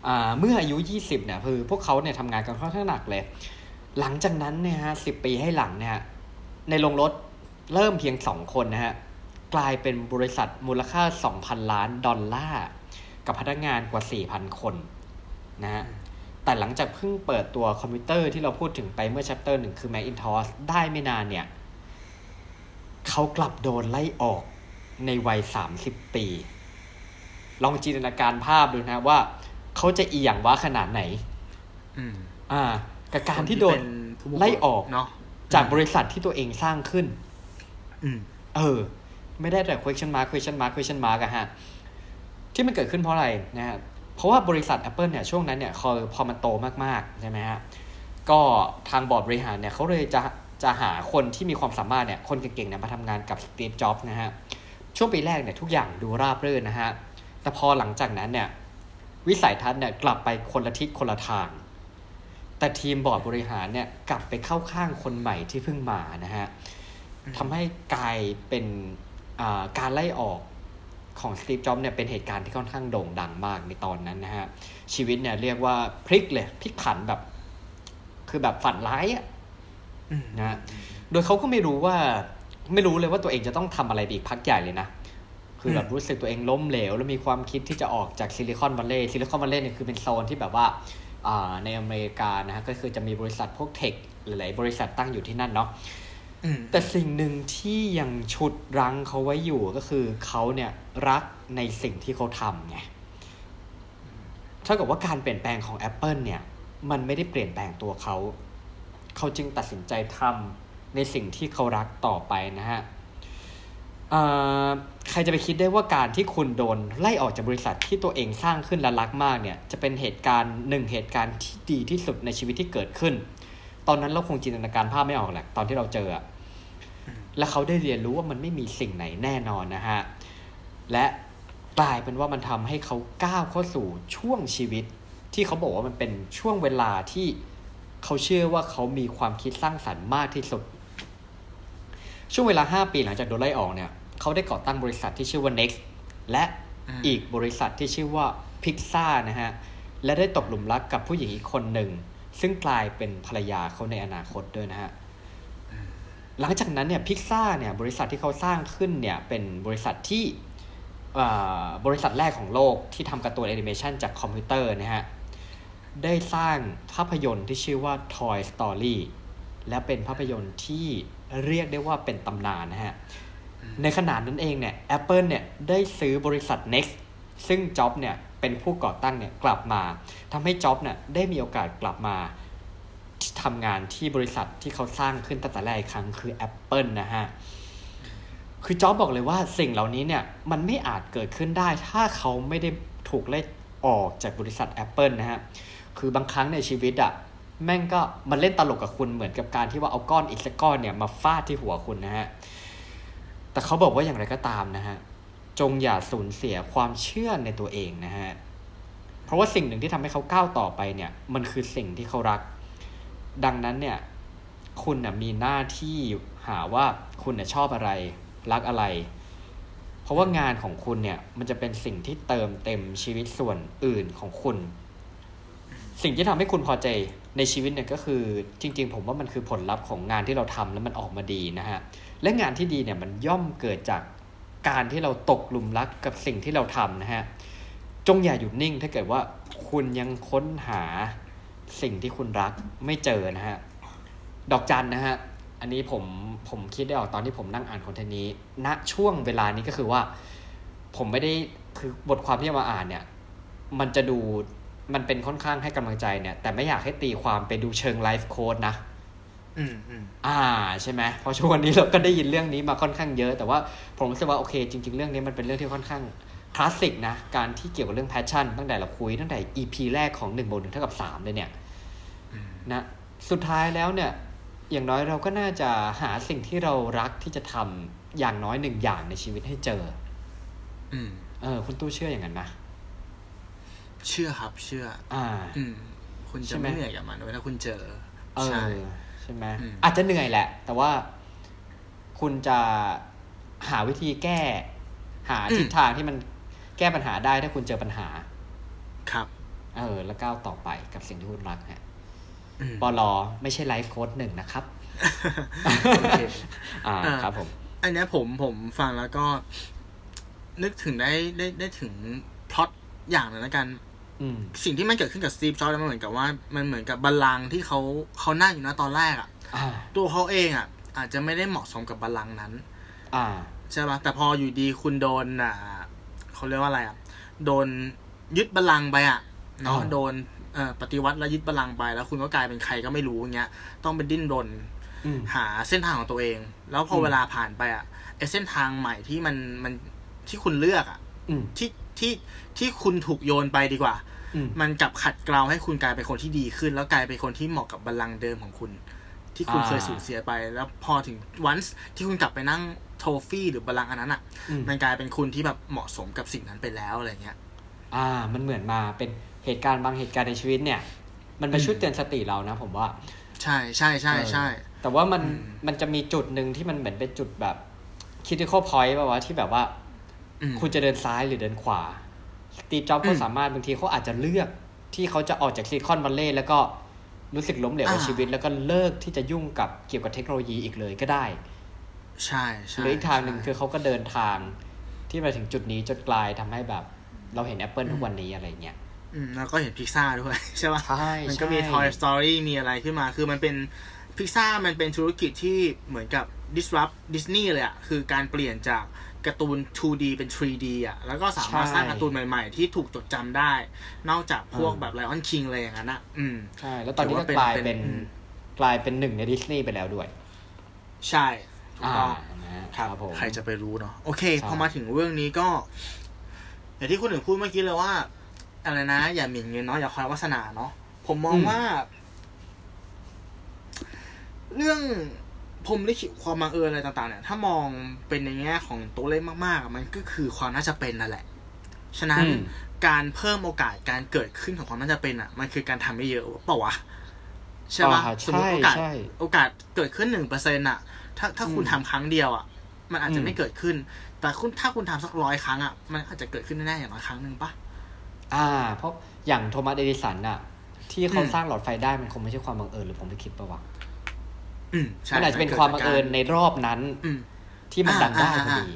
อ่าเมื่ออายุ 20เนี่ยคือพวกเขาเนี่ยทำงานกันค่อนข้างหนักเลย หลังจากนั้นเนี่ยฮะสิบปีให้หลังเนี่ยในโรงรถเริ่มเพียงสองคนนะฮะกลายเป็นบริษัทมูลค่า 2,000 ล้านดอลลาร์ กับพนักงานกว่า 4,000 คนนะฮะ แต่หลังจากเพิ่งเปิดตัวคอมพิวเตอร์ที่เราพูดถึงไปเมื่อ chapter หนึ่งคือ Macintosh ได้ไม่นานเนี่ยเขากลับโดนไล่ออกในวัย 30 ปี ลองจินตนาการภาพดูนะว่า เขาจะอีหยังวะขนาดไหนอืมอ่า กับการที่โดนคเป็ผู้บุกไล่ออกเนาะจากบริษัทที่ตัวเองสร้างขึ้นอืมเออ ไม่ได้แต่ question mark question mark question mark อะฮะ ที่มันเกิดขึ้นเพราะอะไรนะฮะ เพราะว่าบริษัท Apple เนี่ยช่วงนั้นเนี่ยพอพอมันโตมากๆใช่ไหมฮะก็ทางบอร์ดบริหารเนี่ยเขาเลยจะจะหาคนที่มีความสามารถเนี่ยคนเก่งๆเนี่ยมาทำงานกับ Steve Jobs นะฮะช่วงปีแรกเนี่ยทุกอย่างดูราบรื่นนะฮะแต่พอหลังจากนั้นเนี่ยวิสัยทัศน์เนี่ยกลับไปคนละทิศคนละทาง แต่ทีมบอร์ดบริหารเนี่ยกลับไปเข้าข้างคนใหม่ที่เพิ่งมานะฮะทำให้กลายเป็นอ่าการไล่ออก ของ Steve Jobs เนี่ยเป็นเหตุการณ์ที่ค่อนข้างโด่งดังมากในตอนนั้นนะฮะ ชีวิตเนี่ยเรียกว่าพลิกเลยพลิกผันแบบ คือแบบฝันร้ายอะนะโดยเขาก็ไม่รู้ว่า ไม่รู้เลยว่าตัวเองจะต้องทำอะไรไปอีกพักใหญ่เลยนะคือแบบรู้สึกตัวเองล้มเหลว แล้วมีความคิดที่จะออกจาก Silicon Valley Silicon Valley เนี่ยคือเป็นโซนที่แบบว่าอ่าในอเมริกานะฮะก็คือจะมีบริษัทพวก techหลายๆบริษัทตั้งอยู่ที่นั่นเนาะ แต่สิ่งหนึ่งที่ยังฉุดรั้งเขาไว้อยู่ก็คือเขาเนี่ยรักในสิ่งที่เขาทำไงเท่ากับว่าการเปลี่ยนแปลงของ Apple เนี่ย มันไม่ได้เปลี่ยนแปลงตัวเขา เขาจึงตัดสินใจทำในสิ่งที่เขารักต่อไปนะฮะใครจะไปคิดได้ว่าการที่คุณโดนไล่ออกจากบริษัทที่ตัวเองสร้างขึ้นและรักมากเนี่ย จะเป็นเหตุการณ์หนึ่งเหตุการณ์ที่ดีที่สุดในชีวิตที่เกิดขึ้น ตอนนั้นเราคงจินตนาการภาพไม่ออกแหละตอนที่เราเจออะและเขาได้เรียนรู้ว่ามันไม่มีสิ่งไหนแน่นอนนะฮะ และกลายเป็นว่ามันทำให้เขาก้าวเข้าสู่ช่วงชีวิต ที่เขาบอกว่ามันเป็นช่วงเวลาที่เขาเชื่อว่าเขามีความคิดสร้างสรรค์มากที่สุด ช่วงเวลา 5 ปีหลังจากโดนไล่ออกเนี่ยเขาได้ก่อตั้งบริษัทที่ชื่อว่า Next และอืมอีกบริษัทที่ชื่อว่า Pixar นะฮะ และได้ตกหลุมรักกับผู้หญิงอีกคนหนึ่ง ซึ่งกลายเป็นภรรยาเขาในอนาคตด้วยนะฮะหลังจากนั้นเนี่ยพิกซ่าเนี่ยบริษัทที่เขาสร้างขึ้นเนี่ยเป็นบริษัทที่เอ่อบริษัทแรกของโลกที่ทำการ์ตูนแอนิเมชันจากคอมพิวเตอร์นะฮะได้สร้างภาพยนตร์ที่ชื่อว่า Toy Story และเป็นภาพยนตร์ที่เรียกได้ว่าเป็นตำนานนะฮะ ในขณะนั้นเองเนี่ย Apple เนี่ยได้ซื้อบริษัท Next ซึ่งจ็อบเนี่ย เป็นผู้ก่อตั้งเนี่ยกลับมาทำให้จ็อบเนี่ยได้มีโอกาสกลับมาทำงานที่บริษัทที่เขาสร้างขึ้นตั้งแต่แรกครั้งคือ Apple นะฮะคือจ็อบบอกเลยว่าสิ่งเหล่านี้เนี่ยมันไม่อาจเกิดขึ้นได้ ถ้าเขาไม่ได้ถูกไล่ออกจากบริษัท Apple นะฮะคือบางครั้งในชีวิตอะแม่งก็มันเล่นตลกกับคุณเหมือนกับการที่ว่าเอาก้อนอิฐสักก้อนเนี่ยมาฟาดที่หัวคุณนะฮะแต่เขาบอกว่าอย่างไรก็ตามนะฮะ จงอย่าสูญเสียความเชื่อในตัวเองนะฮะ เพราะว่าสิ่งหนึ่งที่ทำให้เขาก้าวต่อไปเนี่ย มันคือสิ่งที่เขารัก ดังนั้นเนี่ย คุณนะมีหน้าที่หาว่าคุณนะชอบอะไร รักอะไร เพราะว่างานของคุณเนี่ย มันจะเป็นสิ่งที่เติมเต็มชีวิตส่วนอื่นของคุณ สิ่งที่ทำให้คุณพอใจในชีวิตเนี่ยก็คือจริง ๆ ผมว่ามันคือผลลัพธ์ของงานที่เราทำแล้วมันออกมาดีนะฮะ และงานที่ดีเนี่ยมันย่อมเกิดจาก การที่เราตกหลุมรักกับสิ่งที่เราทำนะฮะ จงอย่าหยุดนิ่งถ้าเกิดว่าคุณยังค้นหาสิ่งที่คุณรักไม่เจอนะฮะ ดอกจันนะฮะ อันนี้ผมผมคิดได้ออกตอนที่ผมนั่งอ่านคอนเทนต์นี้ ณ ช่วงเวลานี้ก็คือว่า ผมไม่ได้คือบทความที่มาอ่านเนี่ย มันจะดูมันเป็นค่อนข้างให้กำลังใจเนี่ย แต่ไม่อยากให้ตีความไปดูเชิง life coach นะ อืมอืมอ่าใช่ไหมเพราะช่วงนี้เราก็ได้ยินเรื่องนี้มาค่อนข้างเยอะ แต่ว่าผมรู้สึกว่าโอเค จริง ๆ เรื่องนี้มันเป็นเรื่องที่ค่อนข้างคลาสสิกนะ การที่เกี่ยวกับเรื่อง passion ตั้งแต่เราคุยตั้งแต่ EP แรกของ1บวกหนึ่งเท่ากับ3เลยเนี่ยอืมนะสุดท้ายแล้วเนี่ย อย่างน้อยเราก็น่าจะหาสิ่งที่เรารักที่จะทำอย่างน้อยหนึ่งอย่างในชีวิตให้เจอ อืมเออ คุณตู้เชื่ออย่างนั้นนะเชื่อครับเชื่อ อ่า อืม คุณใช่จะไหมไม่เหนื่อยกับมันเว้ยถ้าคุณเจอเอใช่อใช่ไหมอืมอาจจะเหนื่อยแหละ แต่ว่าคุณจะหาวิธีแก้ หาทิศทางที่มันแก้ปัญหาได้ถ้าคุณเจอปัญหา ครับ เออ แล้วก้าวต่อไปกับสิ่งที่คุณรักฮะอืมบอลอไม่ใช่ไลฟ์โค้ดหนึ่งนะครับโอเคอ่าอ่าครับผม อันเนี้ยผมผมฟังแล้วก็ นึกถึงได้ได้ได้ถึงพล็อตอย่างหนึงแล้วกันอืม สิ่งที่มันเกิดขึ้นกับสตีฟจ็อบส์มันเหมือนกับว่ามันเหมือนกับบัลลังก์ที่เขาเขานั่งอยู่นะตอนแรกอะอ่าตัวเขาเองอะอาจจะไม่ได้เหมาะสมกับบัลลังก์นั้น อ่าใช่ปะแต่พออยู่ดีคุณโดนอ่าเขาเรียกว่าอะไรอะโดนยึดบัลลังก์ไปอะเนาะอ่าโดนเอ่อปฏิวัติแล้วยึดบัลลังก์ไป แล้วคุณก็กลายเป็นใครก็ไม่รู้อย่างเงี้ยต้องไปดิ้นรนอืมหาเส้นทางของตัวเอง แล้วพออืมเวลาผ่านไปอะไอเส้นทางใหม่ที่มันมันที่คุณเลือกอะอืมที่ ที่ที่คุณถูกโยนไปดีกว่าอืมมันกลับขัดเกลาให้คุณกลายเป็นคนที่ดีขึ้น แล้วกลายเป็นคนที่เหมาะกับบัลลังก์เดิมของคุณ ที่คุณอ่าเคยสูญเสียไป แล้วพอถึงวันที่คุณกลับไปนั่งโทฟี่หรือบัลลังก์อันนั้นอะอืมมันกลายเป็นคุณที่แบบเหมาะสมกับสิ่งนั้นไปแล้วอะไรเงี้ย อ่า มันเหมือนมาเป็นเหตุการณ์บางเหตุการณ์ในชีวิตเนี่ย มันมาช่วยเตือนสติเรานะ ผมว่า ใช่ใช่ใช่ใช่เออแต่ว่ามันอืมมันจะมีจุดหนึ่งที่มันเหมือนเป็นจุดแบบ critical point ป่าวะที่แบบว่าอืม คุณจะเดินซ้ายหรือเดินขวา Steve Jobs อืมก็สามารถบางทีเขาอาจจะเลือกที่เขาจะออกจาก Silicon Valley แล้วก็รู้สึกล้มเหลวในอ่าชีวิต แล้วก็เลิกที่จะยุ่งกับเกี่ยวกับเทคโนโลยีอีกเลยก็ได้ ใช่ใช่หรืออีกทางหนึ่งใช่คือเขาก็เดินทางที่มาถึงจุดนี้จนกลายทำให้แบบ เราเห็น Apple ทุกวันนี้อะไรเงี้ยอืมแล้วก็เห็นพิซซ่าด้วย ใช่ปะใช่มันก็มีใช่ Toy Story มีอะไรขึ้นมา คือมันเป็นพิซซ่ามันเป็นธุรกิจที่เหมือนกับ disrupt Disney เลยอะคือการเปลี่ยนจาก การ์ตูน 2D เป็น 3D อะแล้วก็สามารถสร้างการ์ตูนใหม่ ๆ ที่ถูกจดจำได้ นอกจากพวกแบบ Lion King อะไรอย่างนั้นอะอืมใช่ แล้วตอนนี้ถือก็ว่าเป็นกลายเป็นเป็นอืมกลายเป็นหนึ่งในดิสนีย์ไปแล้วด้วย ใช่ถูกอ่าต้องนะฮะครับผมใครจะไปรู้เนาะโอเคใช่พอมาถึงเรื่องนี้ก็ อย่างที่คุณหนึ่งพูดเมื่อกี้เลยว่า อะไรนะ อย่าหมิ่นเงินเนาะอย่าคอยวาสนาเนาะผมมองว่า เรื่อง ผมลิขิตความบังเอิญอะไรต่างๆเนี่ยถ้ามองเป็นในแง่ของตัวเลขมากๆอะมันก็คือความน่าจะเป็นนั่นแหละ ฉะนั้นอืมการเพิ่มโอกาสการเกิดขึ้นของความน่าจะเป็นอะ มันคือการทำไม่เยอะเปล่าวะใช่ปะอ่าสมมติใช่โอกาสใช่โอกาสเกิดขึ้นหนึ่งเปอร์เซ็นต์อะ ถ้าถ้าคุณอืมทำครั้งเดียวอะ มันอาจจะอืมไม่เกิดขึ้น แต่คุณถ้าคุณทำสักร้อยครั้งอะ มันอาจจะเกิดขึ้นแน่ๆอย่างน้อยครั้งหนึ่งปะอ่า เพราะอย่างโทมัสเอดิสันอะที่เขาอืมสร้างหลอดไฟได้มันคงไม่ใช่ความบังเอิญหรือผมไปคิดปะวะอื มใช่มันอาจจะเป็นความบังเอิญในรอบนั้นอืมที่มันอ่าดันได้อ่าพออ่าดี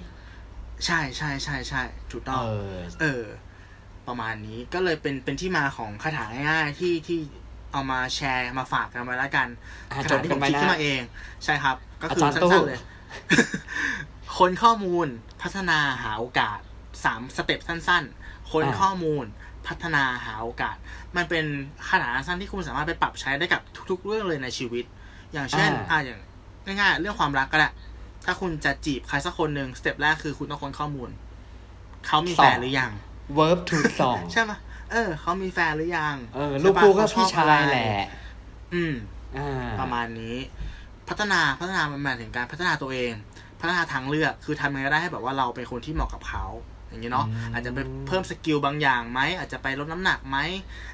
ใช่ใช่ใช่ใช่ถูกต้องเออเออ ประมาณนี้ก็เลยเป็นเป็นที่มาของคาถาง่ายๆที่ที่เอามาแชร์มาฝากกันไว้แล้วกันอะคาจถาที่กัผมคิดนะขึ้นมาเอง จดกันไว้นะ ใช่ครับ ก็คืออาจารย์ตู้สั้นๆเลย ค้นข้อมูลพัฒนาหาโอกาสสาม step สั้น ๆ ค้นข้อมูลพัฒนาหาโอกาส มันเป็นคาถาสั้นที่คุณสามารถไปปรับใช้ได้กับทุก ๆ เรื่องเลยในชีวิต อย่างเช่น อ่าอย่างง่ายๆเรื่องความรักก็ได้ถ้าคุณจะจีบใครสักคนหนึ่ง step แรกคือคุณต้องค้นข้อมูล เขามีแฟนหรือยัง verb to song ใช่ไหมเออ เขามีแฟนหรือยัง เออใช่ลูกปะคู่ก็เขพี่อบชายอะไรแหละ อืมอ่าประมาณนี้ พัฒนาพัฒนามันหมายถึงการพัฒนาตัวเอง พัฒนาทางเลือกคือทำยังไงก็ได้ให้แบบว่าเราเป็นคนที่เหมาะกับเขาอย่างนี้เนาะอาจจะไปเพิ่มสกิลบางอย่างไหมอาจจะไปลดน้ำหนักไหม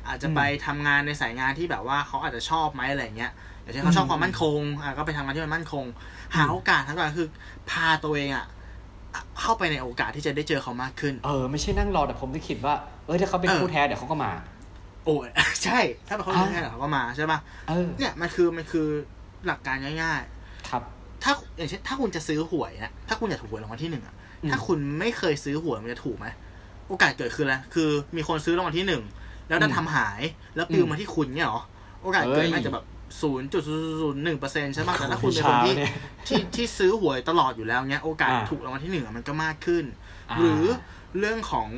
อาจจะไปทำงานในสายงานที่แบบว่าเขาอาจจะชอบไหมอะไรเงี้ย อย่างเช่นเขาชอบความมั่นคงอะก็ไปทำงานที่มันมั่นคง หาโอกาสทั้งหมดคือ พาตัวเองอะเข้าไปในโอกาสที่จะได้เจอเขามากขึ้น เออไม่ใช่นั่งรอแต่ผมจะคิดว่าเออถ้าเขาเป็นเออคู่แท้เดี๋ยวเขาก็มา โอ้ยใช่ ถ้าเป็นเขาอ่าเล่นแค่เขาก็มาใช่ปะเออเนี่ยมันคือมันคือหลักการง่ายครับๆถ้าอย่างเช่นถ้าคุณจะซื้อหวยนะถ้าคุณอยากถูกหวยรางวัลที่หนึ่งอะอืมถ้าคุณไม่เคยซื้อหวยมันจะถูกไหมโอกาสเกิดขึ้นแล้วคือมีคนซื้อรางวัลที่หนึ่งแล้วดันทำหายแล้วปลิวมาที่คุณเนี่ยเหรอโอกาสเกิดน่าจะแบบ ศูนย์จุดศูนย์หนึ่งเปอร์เซ็นต์ใช่ปะแต่ถ้าคุณเป็นคนที่เนี่ยที่ที่ซื้อหวยตลอดอยู่แล้วเนี้ย โอกาสอ่าถูกรางวัลที่หนึ่งอะมันก็มากขึ้นอ่าหรือเรื่องของ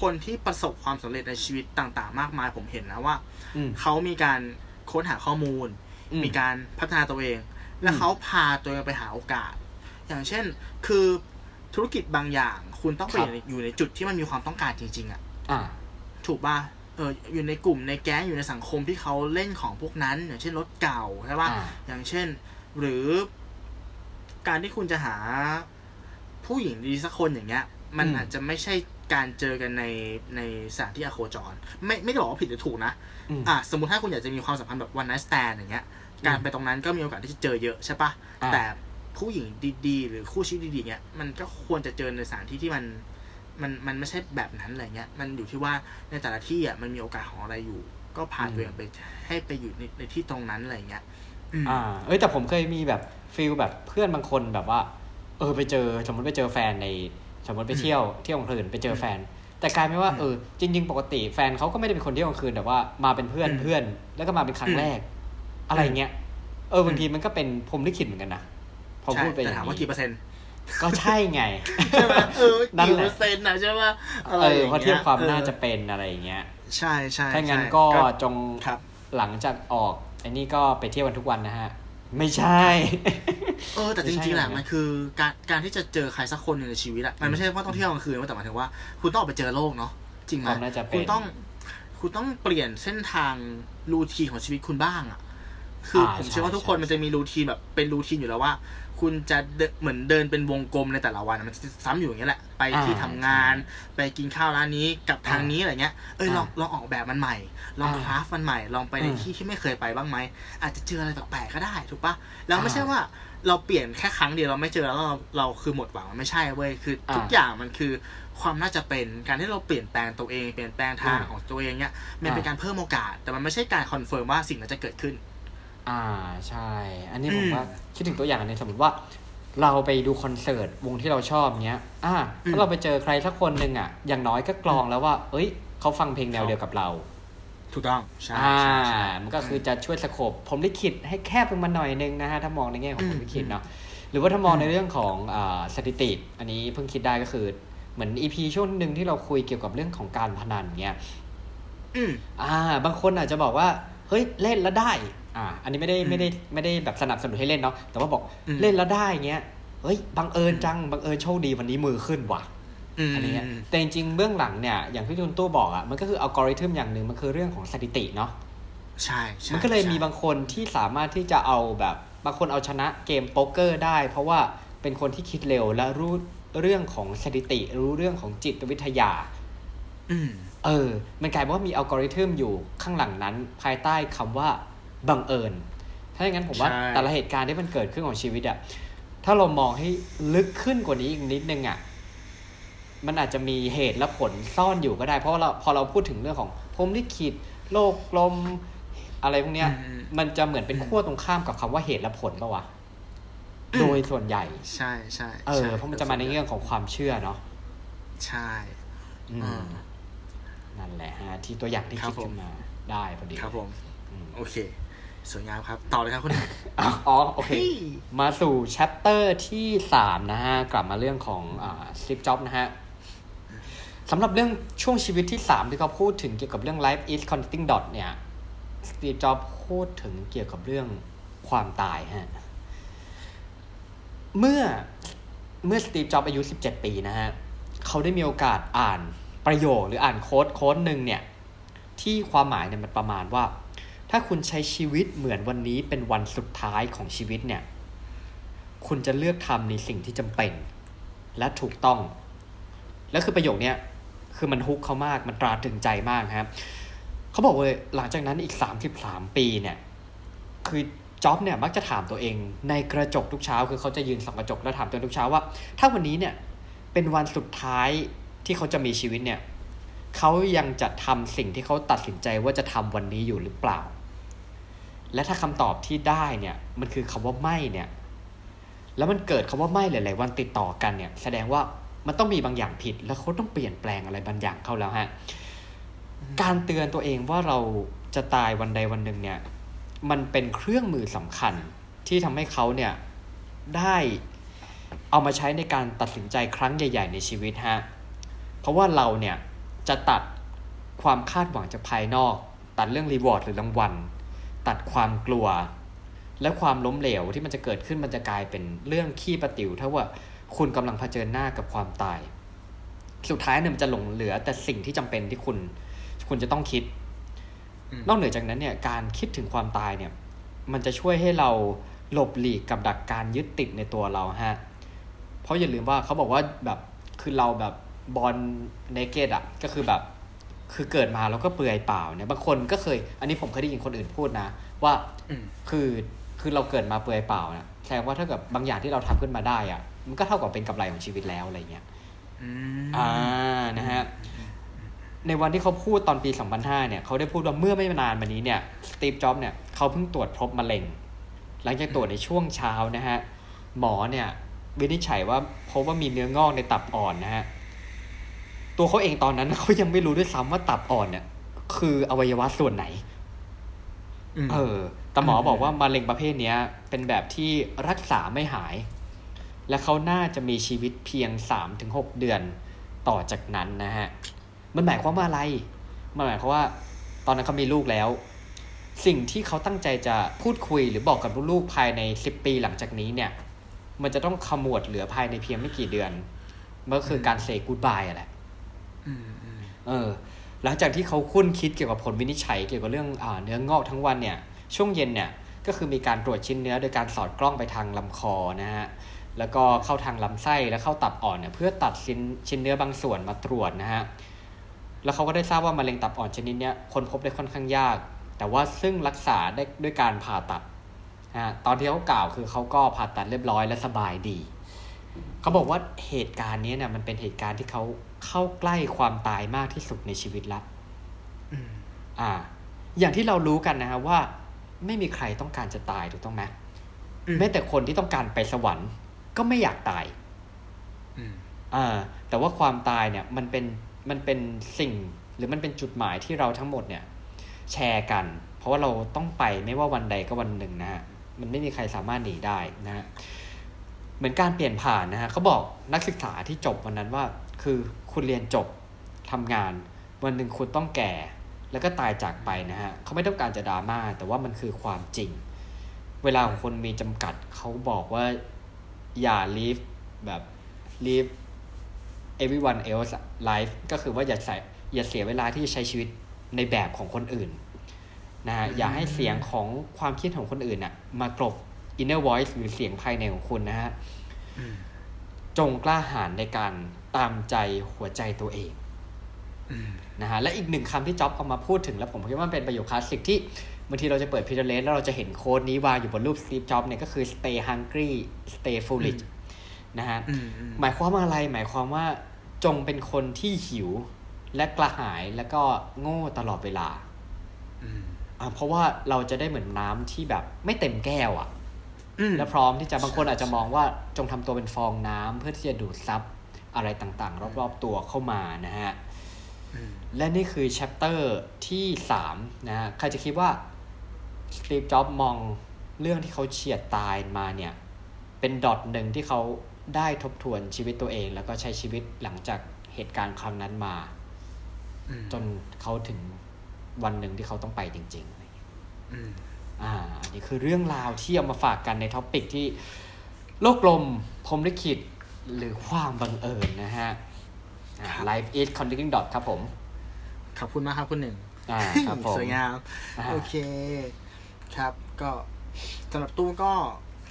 คนที่ประสบความสำเร็จในชีวิตต่างๆ มากมายผมเห็นนะว่าอืมเขามีการค้นหาข้อมูลอืมมีการพัฒนาตัวเอง และเขาพาตัวเองไปหาโอกาส อย่างเช่น คือธุรกิจบางอย่าง คุณต้องไปครับอยู่ในอยู่ในจุดที่มันมีความต้องการจริง ๆ อะอ่าถูกป่ะเอออยู่ในกลุ่มในแก๊งอยู่ในสังคมที่เขาเล่นของพวกนั้น อย่างเช่นรถเก่าใช่ป่ะอ่าอย่างเช่น หรือการที่คุณจะหาผู้หญิงดีสักคนอย่างเงี้ย มันอืมอาจจะไม่ใช่การเจอกันในในสถานที่อโคจร ไม่ไม่ได้บอกว่าผิดหรือถูกนะอืมอะสมมติถ้าคุณอยากจะมีความสัมพันธ์แบบวัน night stand อย่างเงี้ย การไปตรงนั้นก็มีโอกาสที่จะเจอเยอะใช่ปะอ่าแต่ผู้หญิงดีๆ หรือคู่ชีวิตดีๆเงี้ยมันก็ควรจะเจอในสถานที่ที่มัน มันมันไม่ใช่แบบนั้นอะไรเงี้ย มันอยู่ที่ว่าในแต่ละที่อะมันมีโอกาสของอะไรอยู่ ก็พาตัวเองไปให้ไปอยู่ในในที่ตรงนั้นอะไรเงี้ยอืมอ่า เอ้ยแต่ผมเคยมีแบบฟีลแบบเพื่อนบางคนแบบว่า เออไปเจอสมมติไปเจอแฟนในสมมติไปเที่ยวเที่ยวกลางคืนไปเจอแฟน แต่กลายเป็นว่าอืมเออจริง ๆ ปกติแฟนเขาก็ไม่ได้เป็นคนเที่ยวกลางคืนแต่ว่ามาเป็นเพื่อนอืมเพื่อนแล้วก็มาเป็นครั้อืงมแรก อะไรเงี้ยเออบางทีมันก็เป็นพรหมลิขิตเหมือนกันนะพอใช่พูดไปอแต่ย่างถามว่านี้กี่เปอร์เซ็นต์ ก็ใช่ไงใช่ไหมเออนั่นกี่แหละเปอร์เซ็นต์นะใช่ไหมอะไรเอออย่างพอเงี้ยเทียบความออน่าจะเป็นอะไรอย่างเงี้ย ใช่ใช่ถ้างั้นใช่ก็จงครับหลังจากออกไอ้นี่ก็ไปเที่ยวกันทุกวันนะฮะ ไม่ใช่ เออ แต่จไม่ใช่ริงๆแหละนะมันคือการการที่จะเจอใครสักคนหนึ่งในชีวิตอะมันไม่ใช่ว่าต้องเที่ยวกลางคืนแต่หมายถึงว่า คุณต้องออกไปเจอโลกเนาะจริงไหมความน่าจะเป็นคุณต้อง คุณต้องเปลี่ยนเส้นทางรูทีนของชีวิตคุณบ้างอะคืออาผมเชื่อว่าทุกคนใช่มันจะมีรูทีนแบบเป็นรูทีนอยู่แล้วว่า คุณจะเดินเหมือนเดินเป็นวงกลมในแต่ละวันอะมันจะซ้ำอยู่อย่างเงี้ยแหละ ไปที่อ่าทำงาน ไปกินข้าวร้านนี้กับทางนี้อะไรเงี้ยเอ้ยลองอ่าลองออกแบบมันใหม่ ลองอ่าคราฟมันใหม่ ลองไปในอืมที่ที่ไม่เคยไปบ้างไหมอาจจะเจออะไรแปลกๆก็ได้ถูกปะแล้วไม่ใช่อ่าว่าเราเปลี่ยนแค่ครั้งเดียวเราไม่เจอแล้วเราเราคือหมดหวังมันไม่ใช่เว้ยคือทุกอ่าอย่างมันคือความน่าจะเป็นการที่เราเปลี่ยนแปลงตัวเองเปลี่ยนแปลงทางอ่าของตัวเองเนี้ยมันเป็นอ่าการเพิ่มโอกาส แต่มันไม่ใช่การ confirm ว่าสิ่งนั้นจะเกิดขึ้น อ่าใช่ อันนี้ผมอืมว่าคิดถึงตัวอย่างอันหนึ่งสมมติว่าเราไปดูคอนเสิร์ตวงที่เราชอบเนี้ย อ่าอืมถ้าเราไปเจอใครสักคนหนึ่งอะ อย่างน้อยก็กรองแล้วว่า เอ้ย เขาฟังเพลงแนวเดียวกับเรา ถูกต้อง ใช่อ่าใช่ใช่มันก็คือจะช่วย scope พรหมลิขิตให้แคบลงมาหน่อยนึงนะฮะ ถ้ามองในแง่ของอืมมลิขิตเนาะ หรือว่าถ้ามองในเรื่องของอ่าสถิติ อันนี้เพิ่งคิดได้ก็คือ เหมือนอีพีช่วงหนึ่งที่เราคุยเกี่ยวกับเรื่องของการพนันเนี้ย อืมอ่า บางคนอาจจะบอกว่า เฮ้ย เล่นแล้วได้ อ่า อันนี้ไม่ได้อืมไม่ได้ไม่ได้แบบสนับสนุนให้เล่นเนาะแต่ว่าบอกอืมเล่นแล้วได้เงี้ยเฮ้ยบังเอิญจังบังเอิญโชคดีวันนี้มือขึ้นว่ะมอะไรเงี้ยแต่จริงๆเบื้องหลังเนี่ยอย่างที่คุณตู้บอกอะ่ะมันก็คืออัลกอริทึมอย่างหนึ่งมันคือเรื่องของสถิติเนาะใช่ใช่มันก็เลยมีใช่บางคนที่สามารถที่จะเอาแบบบางคนเอาชนะเกมโป๊กเกอร์ได้ เพราะว่าเป็นคนที่คิดเร็วและรู้เรื่องของสถิติ รู้เรื่องของจิตวิทยาอืมเออ มันกลายเป็นว่ามีอัลกอริทึมอยู่ข้างหลังนั้น ภายใต้คำว่า บังเอิญ ถ้าอย่างนั้นผมว่าใช่แต่ละเหตุการณ์ที่มันเกิดขึ้นของชีวิตอะถ้าเรามองให้ลึกขึ้นกว่านี้อีกนิดนึงอะมันอาจจะมีเหตุและผลซ่อนอยู่ก็ได้ เพราะว่าเราพอเราพูดถึงเรื่องของพรหมลิขิตโลกกลม อะไรพวกเนี้ยอืมมันจะเหมือนเป็นขั้วตรงข้ามกับคำว่าเหตุและผลปะวะโดยส่วนใหญ่ ใช่ใช่เอใช่อเพราะมันจะมาในเรื่องของความเชื่อเนาะใช่อืมอืมนั่นแหละฮะที่ตัวอย่างที่ครัคิบดผมขึ้นมาได้พอดีครับผมอืมโอเค สวยงามครับ ต่อเลยครับคุณอ๋ออ๋อโอเคเฮ้ยมาสู่แชปเตอร์ที่สามนะฮะ กลับมาเรื่องของอ่าสติปจ็อบนะฮะสำหรับเรื่องช่วงชีวิตที่สามที่เขาพูดถึงเกี่ยวกับเรื่อง life is connecting dot เนี่ยสตีฟจ็อบพูดถึงเกี่ยวกับเรื่องความตายฮะ เมื่อเมื่อสตีฟจ็อบอายุ 17 ปีนะฮะ เขาได้มีโอกาสอ่านประโยคหรืออ่านโค้ดโค้ดหนึ่งเนี่ย ที่ความหมายเนี่ยมันประมาณว่า ถ้าคุณใช้ชีวิตเหมือนวันนี้เป็นวันสุดท้ายของชีวิตเนี่ย คุณจะเลือกทำในสิ่งที่จำเป็น และถูกต้อง แล้วคือประโยคเนี้ยคือมันฮุกเขามาก มันตราตรึงใจมากครับ เขาบอกเลยหลังจากนั้นอีก 33 ปีเนี่ย คือจ็อบเนี่ยมักจะถามตัวเอง ในกระจกทุกเช้า คือเขาจะยืนส่องกระจกแล้วถามตัวเองทุกเช้าว่า ถ้าวันนี้เนี่ยเป็นวันสุดท้ายที่เขาจะมีชีวิตเนี่ยเขายังจะทำสิ่งที่เขาตัดสินใจว่าจะทำวันนี้อยู่หรือเปล่า และถ้าคำตอบที่ได้เนี่ยมันคือคำว่าไม่เนี่ยแล้วมันเกิดคำว่าไม่หลาย ๆ วันติดต่อกันเนี่ยแสดงว่ามันต้องมีบางอย่างผิด แล้วเขาต้องเปลี่ยนแปลงอะไรบางอย่างเข้าแล้วฮะการเตือนตัวเองว่าเราจะตายวันใดวันหนึ่งเนี่ยมันเป็นเครื่องมือสำคัญที่ทำให้เขาเนี่ยได้เอามาใช้ในการตัดสินใจครั้งใหญ่ ๆ ในชีวิตฮะเพราะว่าเราเนี่ยจะตัดความคาดหวังจากภายนอก ตัดเรื่องรีวอร์ดหรือรางวัล ตัดความกลัว และความล้มเหลวที่มันจะเกิดขึ้นมันจะกลายเป็นเรื่องขี้ประติวถ้าว่าคุณกำลังเผชิญหน้ากับความตาย สุดท้ายเนี่ยมันจะหลงเหลือแต่สิ่งที่จำเป็นที่คุณ คุณจะต้องคิดอืมนอกเหนือจากนั้นเนี่ยการคิดถึงความตายเนี่ย มันจะช่วยให้เราหลบหลีกกับดักการยึดติดในตัวเราฮะ เพราะอย่าลืมว่าเขาบอกว่าแบบคือเราแบบบอลเนเกตอะก็คือแบบ คือเกิดมาแล้วก็เปลือยเปล่าเนี่ยบางคนก็เคย อันนี้ผมเคยได้ยินคนอื่นพูดนะ ว่าอืมคือคือเราเกิดมาเปลือยเปล่านะแสดงว่าถ้าเกิดบางอย่างที่เราทำขึ้นมาได้อะ มันก็เท่ากับเป็นกำไรของชีวิตแล้วอะไรเงี้ยอืมอ่านะฮะในวันที่เขาพูดตอนปี 2005 เนี่ย เขาได้พูดว่าเมื่อไม่นานมานี้เนี่ย สตีฟ จ็อบส์เนี่ย เขาเพิ่งตรวจพบมะเร็ง หลังจากตรวจในช่วงเช้านะฮะ หมอเนี่ยวินิจฉัยว่าพบว่ามีเนื้องอกในตับอ่อนนะฮะ ตัวเขาเองตอนนั้นเขายังไม่รู้ด้วยซ้ำว่าตับอ่อนเนี่ย คืออวัยวะส่วนไหนมเออแต่หมอบอกว่ามะเร็งประเภทเนี้ย เป็นแบบที่รักษาไม่หาย และเขาน่าจะมีชีวิตเพียงสามถึงหกเดือนต่อจากนั้นนะฮะ มันหมายความว่าอะไร มันหมายความว่า ตอนนั้นเขามีลูกแล้ว สิ่งที่เขาตั้งใจจะพูดคุยหรือบอกกับลูกๆภายในสิบปีหลังจากนี้เนี่ย มันจะต้องขมวดเหลือภายในเพียงไม่กี่เดือนมันก็คือการเซกูดบายแหละอืมอืม เออ หลังจากที่เขาคุ้นคิดเกี่ยวกับผลวินิจฉัยเกี่ยวกับเรื่องอเนื้องอกทั้งวันเนี่ย ช่วงเย็นเนี่ยก็คือมีการตรวจชิ้นเนื้อโดยการสอดกล้องไปทางลำคอนะฮะ แล้วก็เข้าทางลำไส้และเข้าตับอ่อนเนี่ยเพื่อตัดชิ้นชิ้นเนื้อบางส่วนมาตรวจนะฮะ แล้วเขาก็ได้ทราบว่ามะเร็งตับอ่อนชนิดเนี้ยคนพบได้ค่อนข้างยาก แต่ว่าซึ่งรักษาได้ด้วยการผ่าตัดนะฮะตอนที่เขากล่าวคือเขาก็ผ่าตัดเรียบร้อยและสบายดี เขาบอกว่าเหตุการณ์นี้เนี่ยมันเป็นเหตุการณ์ที่เขา เข้าใกล้ความตายมากที่สุดในชีวิตละอืมอ่า อย่างที่เรารู้กันนะฮะว่า ไม่มีใครต้องการจะตายถูกต้องไหมอืมแม้แต่คนที่ต้องการไปสวรรค์ ก็ไม่อยากตายอืมอ่า แต่ว่าความตายเนี่ย มันเป็นมันเป็นสิ่ง หรือมันเป็นจุดหมายที่เราทั้งหมดเนี่ย แชร์กัน เพราะว่าเราต้องไปไม่ว่าวันใดก็วันหนึ่งนะฮะมันไม่มีใครสามารถหนีได้นะฮะเหมือนการเปลี่ยนผ่านนะฮะเขาบอกนักศึกษาที่จบวันนั้นว่า คือ คุณเรียนจบทำงาน วันหนึ่งคุณต้องแก่ แล้วก็ตายจากไปนะฮะเขาไม่ต้องการจะดราม่าแต่ว่ามันคือความจริง เวลาของคนมีจำกัดเขาบอกว่าอย่า live แบบ live everyone else life ก็คือว่าอย่าใส่อย่าเสียเวลาที่จะใช้ชีวิตในแบบของคนอื่นนะฮะอย่าให้เสียงของความคิดของคนอื่นน่ะ มากลบ inner voice หรือเสียงภายในของคุณนะฮะอืมจงกล้าหาญในการ ตามใจหัวใจตัวเองอืมนะฮะและอีกหนึ่งคำที่จ็อบเอามาพูดถึง แล้วผมคิดว่ามันเป็นประโยคคลาสสิกที่บางทีเราจะเปิดพิจารณาแล้วเราจะเห็นโค้ดนี้วางอยู่บนรูปสตีฟจ็อบเนี่ยก็คือ stay hungry stay foolish นะฮะอืมอืมหมายความว่าอะไรหมายความว่าจงเป็นคนที่หิวและกระหายแล้วก็โง่ตลอดเวลาอืมอะเพราะว่าเราจะได้เหมือนน้ำที่แบบไม่เต็มแก้วอะ่ะอืมและพร้อมที่จะบางคนอาจจะมองว่าจงทำตัวเป็นฟองน้ำเพื่อที่จะดูดซับ อะไรต่างๆ รอบๆตัวเข้ามานะฮะอืมและนี่คือแชปเตอร์ที่สามนะฮะใครจะคิดว่าสตีฟจ็อบมองเรื่องที่เขาเฉียดตายมาเนี่ย เป็น dot หนึ่งที่เขาได้ทบทวนชีวิตตัวเอง แล้วก็ใช้ชีวิตหลังจากเหตุการณ์ครั้งนั้นมาอืมจนเขาถึงวันหนึ่งที่เขาต้องไปจริงๆอะไรอย่างเงี้ยอืมอ่าอันนี่คือเรื่องราวที่เอามาฝากกันใน topic ที่โลกลมพรหมลิขิต หรือความบังเอิญนะฮะอ่า Life is connecting dot ครับผม ขอบคุณมากครับคุณหนึ่งอ่าครับผม สวยงามอ่าโอเค ครับ ก็สำหรับตู้ก็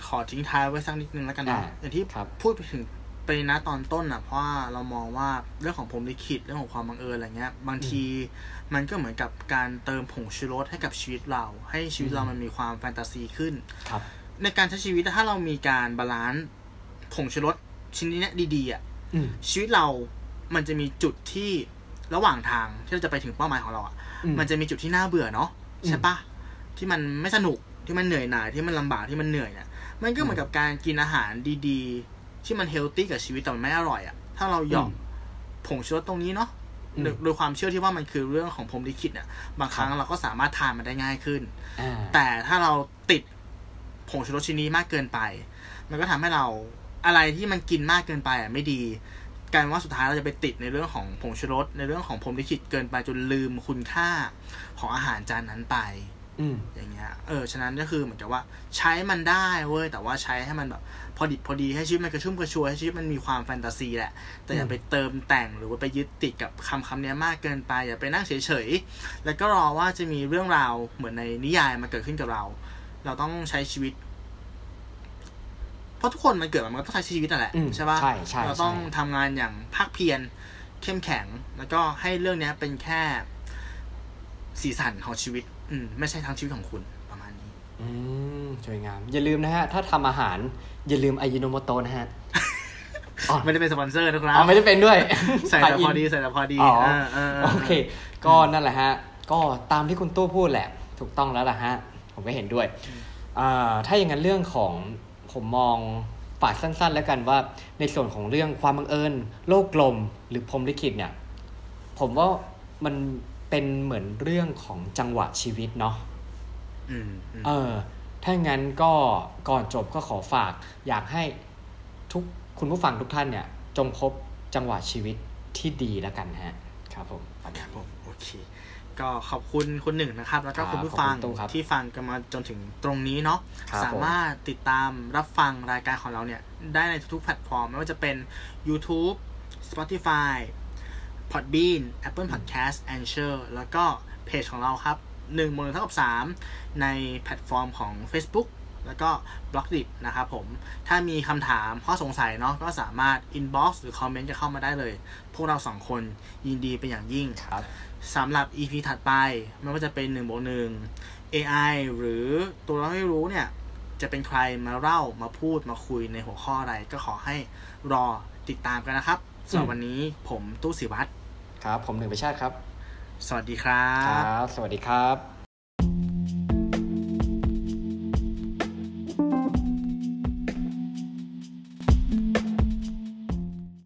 ขอทิ้งท้ายไว้สักนิดนึงแล้วกันนะอ่าอย่างที่ครับพูดไปถึงไปนะตอนต้นอะ เพราะว่าเรามองว่าเรื่องของพรหมลิขิตเรื่องของความบังเอิญอะไรเงี้ย บางทีมันก็เหมือนกับการเติมผงชูรสให้กับชีวิตเรา ให้ชีวิตเรามันมีความแฟนตาซีขึ้น ครับ ในการใช้ชีวิตถ้าเรามีการ balance ผงชูรส ชิ้นนี้เนี่ยดีๆอะอืมชีวิตเรามันจะมีจุดที่ระหว่างทางที่เราจะไปถึงเป้าหมายของเราอะอืมมันจะมีจุดที่น่าเบื่อเนาะอืมใช่ปะที่มันไม่สนุกที่มันเหนื่อยหน่ายที่มันลำบากที่มันเหนื่อยเนี่ยมันก็เหมือนกับการกินอาหารดีๆ ที่มันเฮลตี้กับชีวิตแต่มันไม่อร่อยอะ่ะถ้าเราหยอกผงชูรสตรงนี้เนาะอืมโดยโดยความเชื่อที่ว่ามันคือเรื่องของพรหมลิขิตเนี่ยบางครั้งเราก็สามารถทานมันได้ง่ายขึ้นอ่าแต่ถ้าเราติดผงชูรสชิ้นนี้มากเกินไป มันก็ทำให้เรา อะไรที่มันกินมากเกินไปอะไม่ดีกลายเป็นว่าสุดท้ายเราจะไปติดในเรื่องของผงชูรสในเรื่องของพรหมลิขิตเกินไปจนลืมคุณค่าของอาหารจานนั้นไปอืมอย่างเงี้ย เออ ฉะนั้นก็คือเหมือนกับว่าใช้มันได้เว้ย แต่ว่าใช้ให้มันแบบพอดิบพอดีให้ชีวิตมันกระชุ่มกระชวยให้ชีวิตมันมีความแฟนตาซีแหละ แต่อย่าอืมไปเติมแต่งหรือว่าไปยึดติดกับคำคำเนี้ยมากเกินไป อย่าไปนั่งเฉยๆ แล้วก็รอว่าจะมีเรื่องราวเหมือนในนิยายมาเกิดขึ้นกับเรา เราต้องใช้ชีวิต เพราะทุกคนมันเกิดมามันก็ต้องใช้ชีวิตนั่นแหละอืมใช่ปะใช่ใช่เราต้องใช่ทำงานอย่างพากเพียรเข้มแข็ง แล้วก็ให้เรื่องเนี้ยเป็นแค่สีสันของชีวิต อืมไม่ใช่ทั้งชีวิตของคุณประมาณนี้ อืมสวยงาม อย่าลืมนะฮะ ถ้าทำอาหาร อย่าลืมอายิโนโมโตนะฮะอ๋อไม่ได้เป็นสปอนเซอร์นะครับอ๋อไม่ได้เป็นด้วย ใส่แต่พอดี tie-in ใส่แต่พอดีอ๋อเออเออโอเค ก็นั่นแหละฮะ ก็ตามที่คุณตู้พูดแหละ ถูกต้องแล้วล่ะฮะ ผมก็เห็นด้วย อ่า ถ้าอย่างนั้นเรื่องของ ผมมองฝากสั้นๆ แล้วกันว่าในส่วนของเรื่องความบังเอิญ โลกกลมหรือพรหมลิขิตเนี่ย ผมว่ามันเป็นเหมือนเรื่องของจังหวะชีวิตเนาะอืมอืมเออ ถ้างั้นก็ก่อนจบก็ขอฝาก อยากให้ทุกคุณผู้ฟังทุกท่านเนี่ย จงพบจังหวะชีวิตที่ดีแล้วกันฮะ ครับผมประคมารัณบผนี้มโอเค ก็ขอบคุณคุณหนึ่งนะครับ แล้วก็ครับคุณผู้ฟังขอบคุณตู้ครับที่ฟังกันมาจนถึงตรงนี้เนาะครับสามารถติดตามรับฟังรายการของเราเนี่ย ได้ในทุกๆแพลตฟอร์ม ไม่ว่าจะเป็น YouTube Spotify Podbean Apple Podcast a n c h o r แล้วก็เพจของเราครับ1บน1เท่ากับ 3 ในแพลตฟอร์มของ Facebook แล้วก็ b l o g d i t นะครับผม ถ้ามีคำถามข้อสงสัยเนาะก็สามารถ inbox หรือคอมเมนต์จะเข้ามาได้เลย พวกเราสองคนยินดีเป็นอย่างยิ่งครับ สำหรับ EP ถัดไปไม่ว่าจะเป็น1บวก1 AI หรือตัวเราไม่รู้เนี่ย จะเป็นใครมาเล่ามาพูดมาคุยในหัวข้ออะไร ก็ขอให้รอติดตามกันนะครับสำหรับอืมวันนี้ผมตู้สิวัตรครับ ผมหนึ่งประชาติครับ สวัสดีครับ ครับ สวัสดีครับ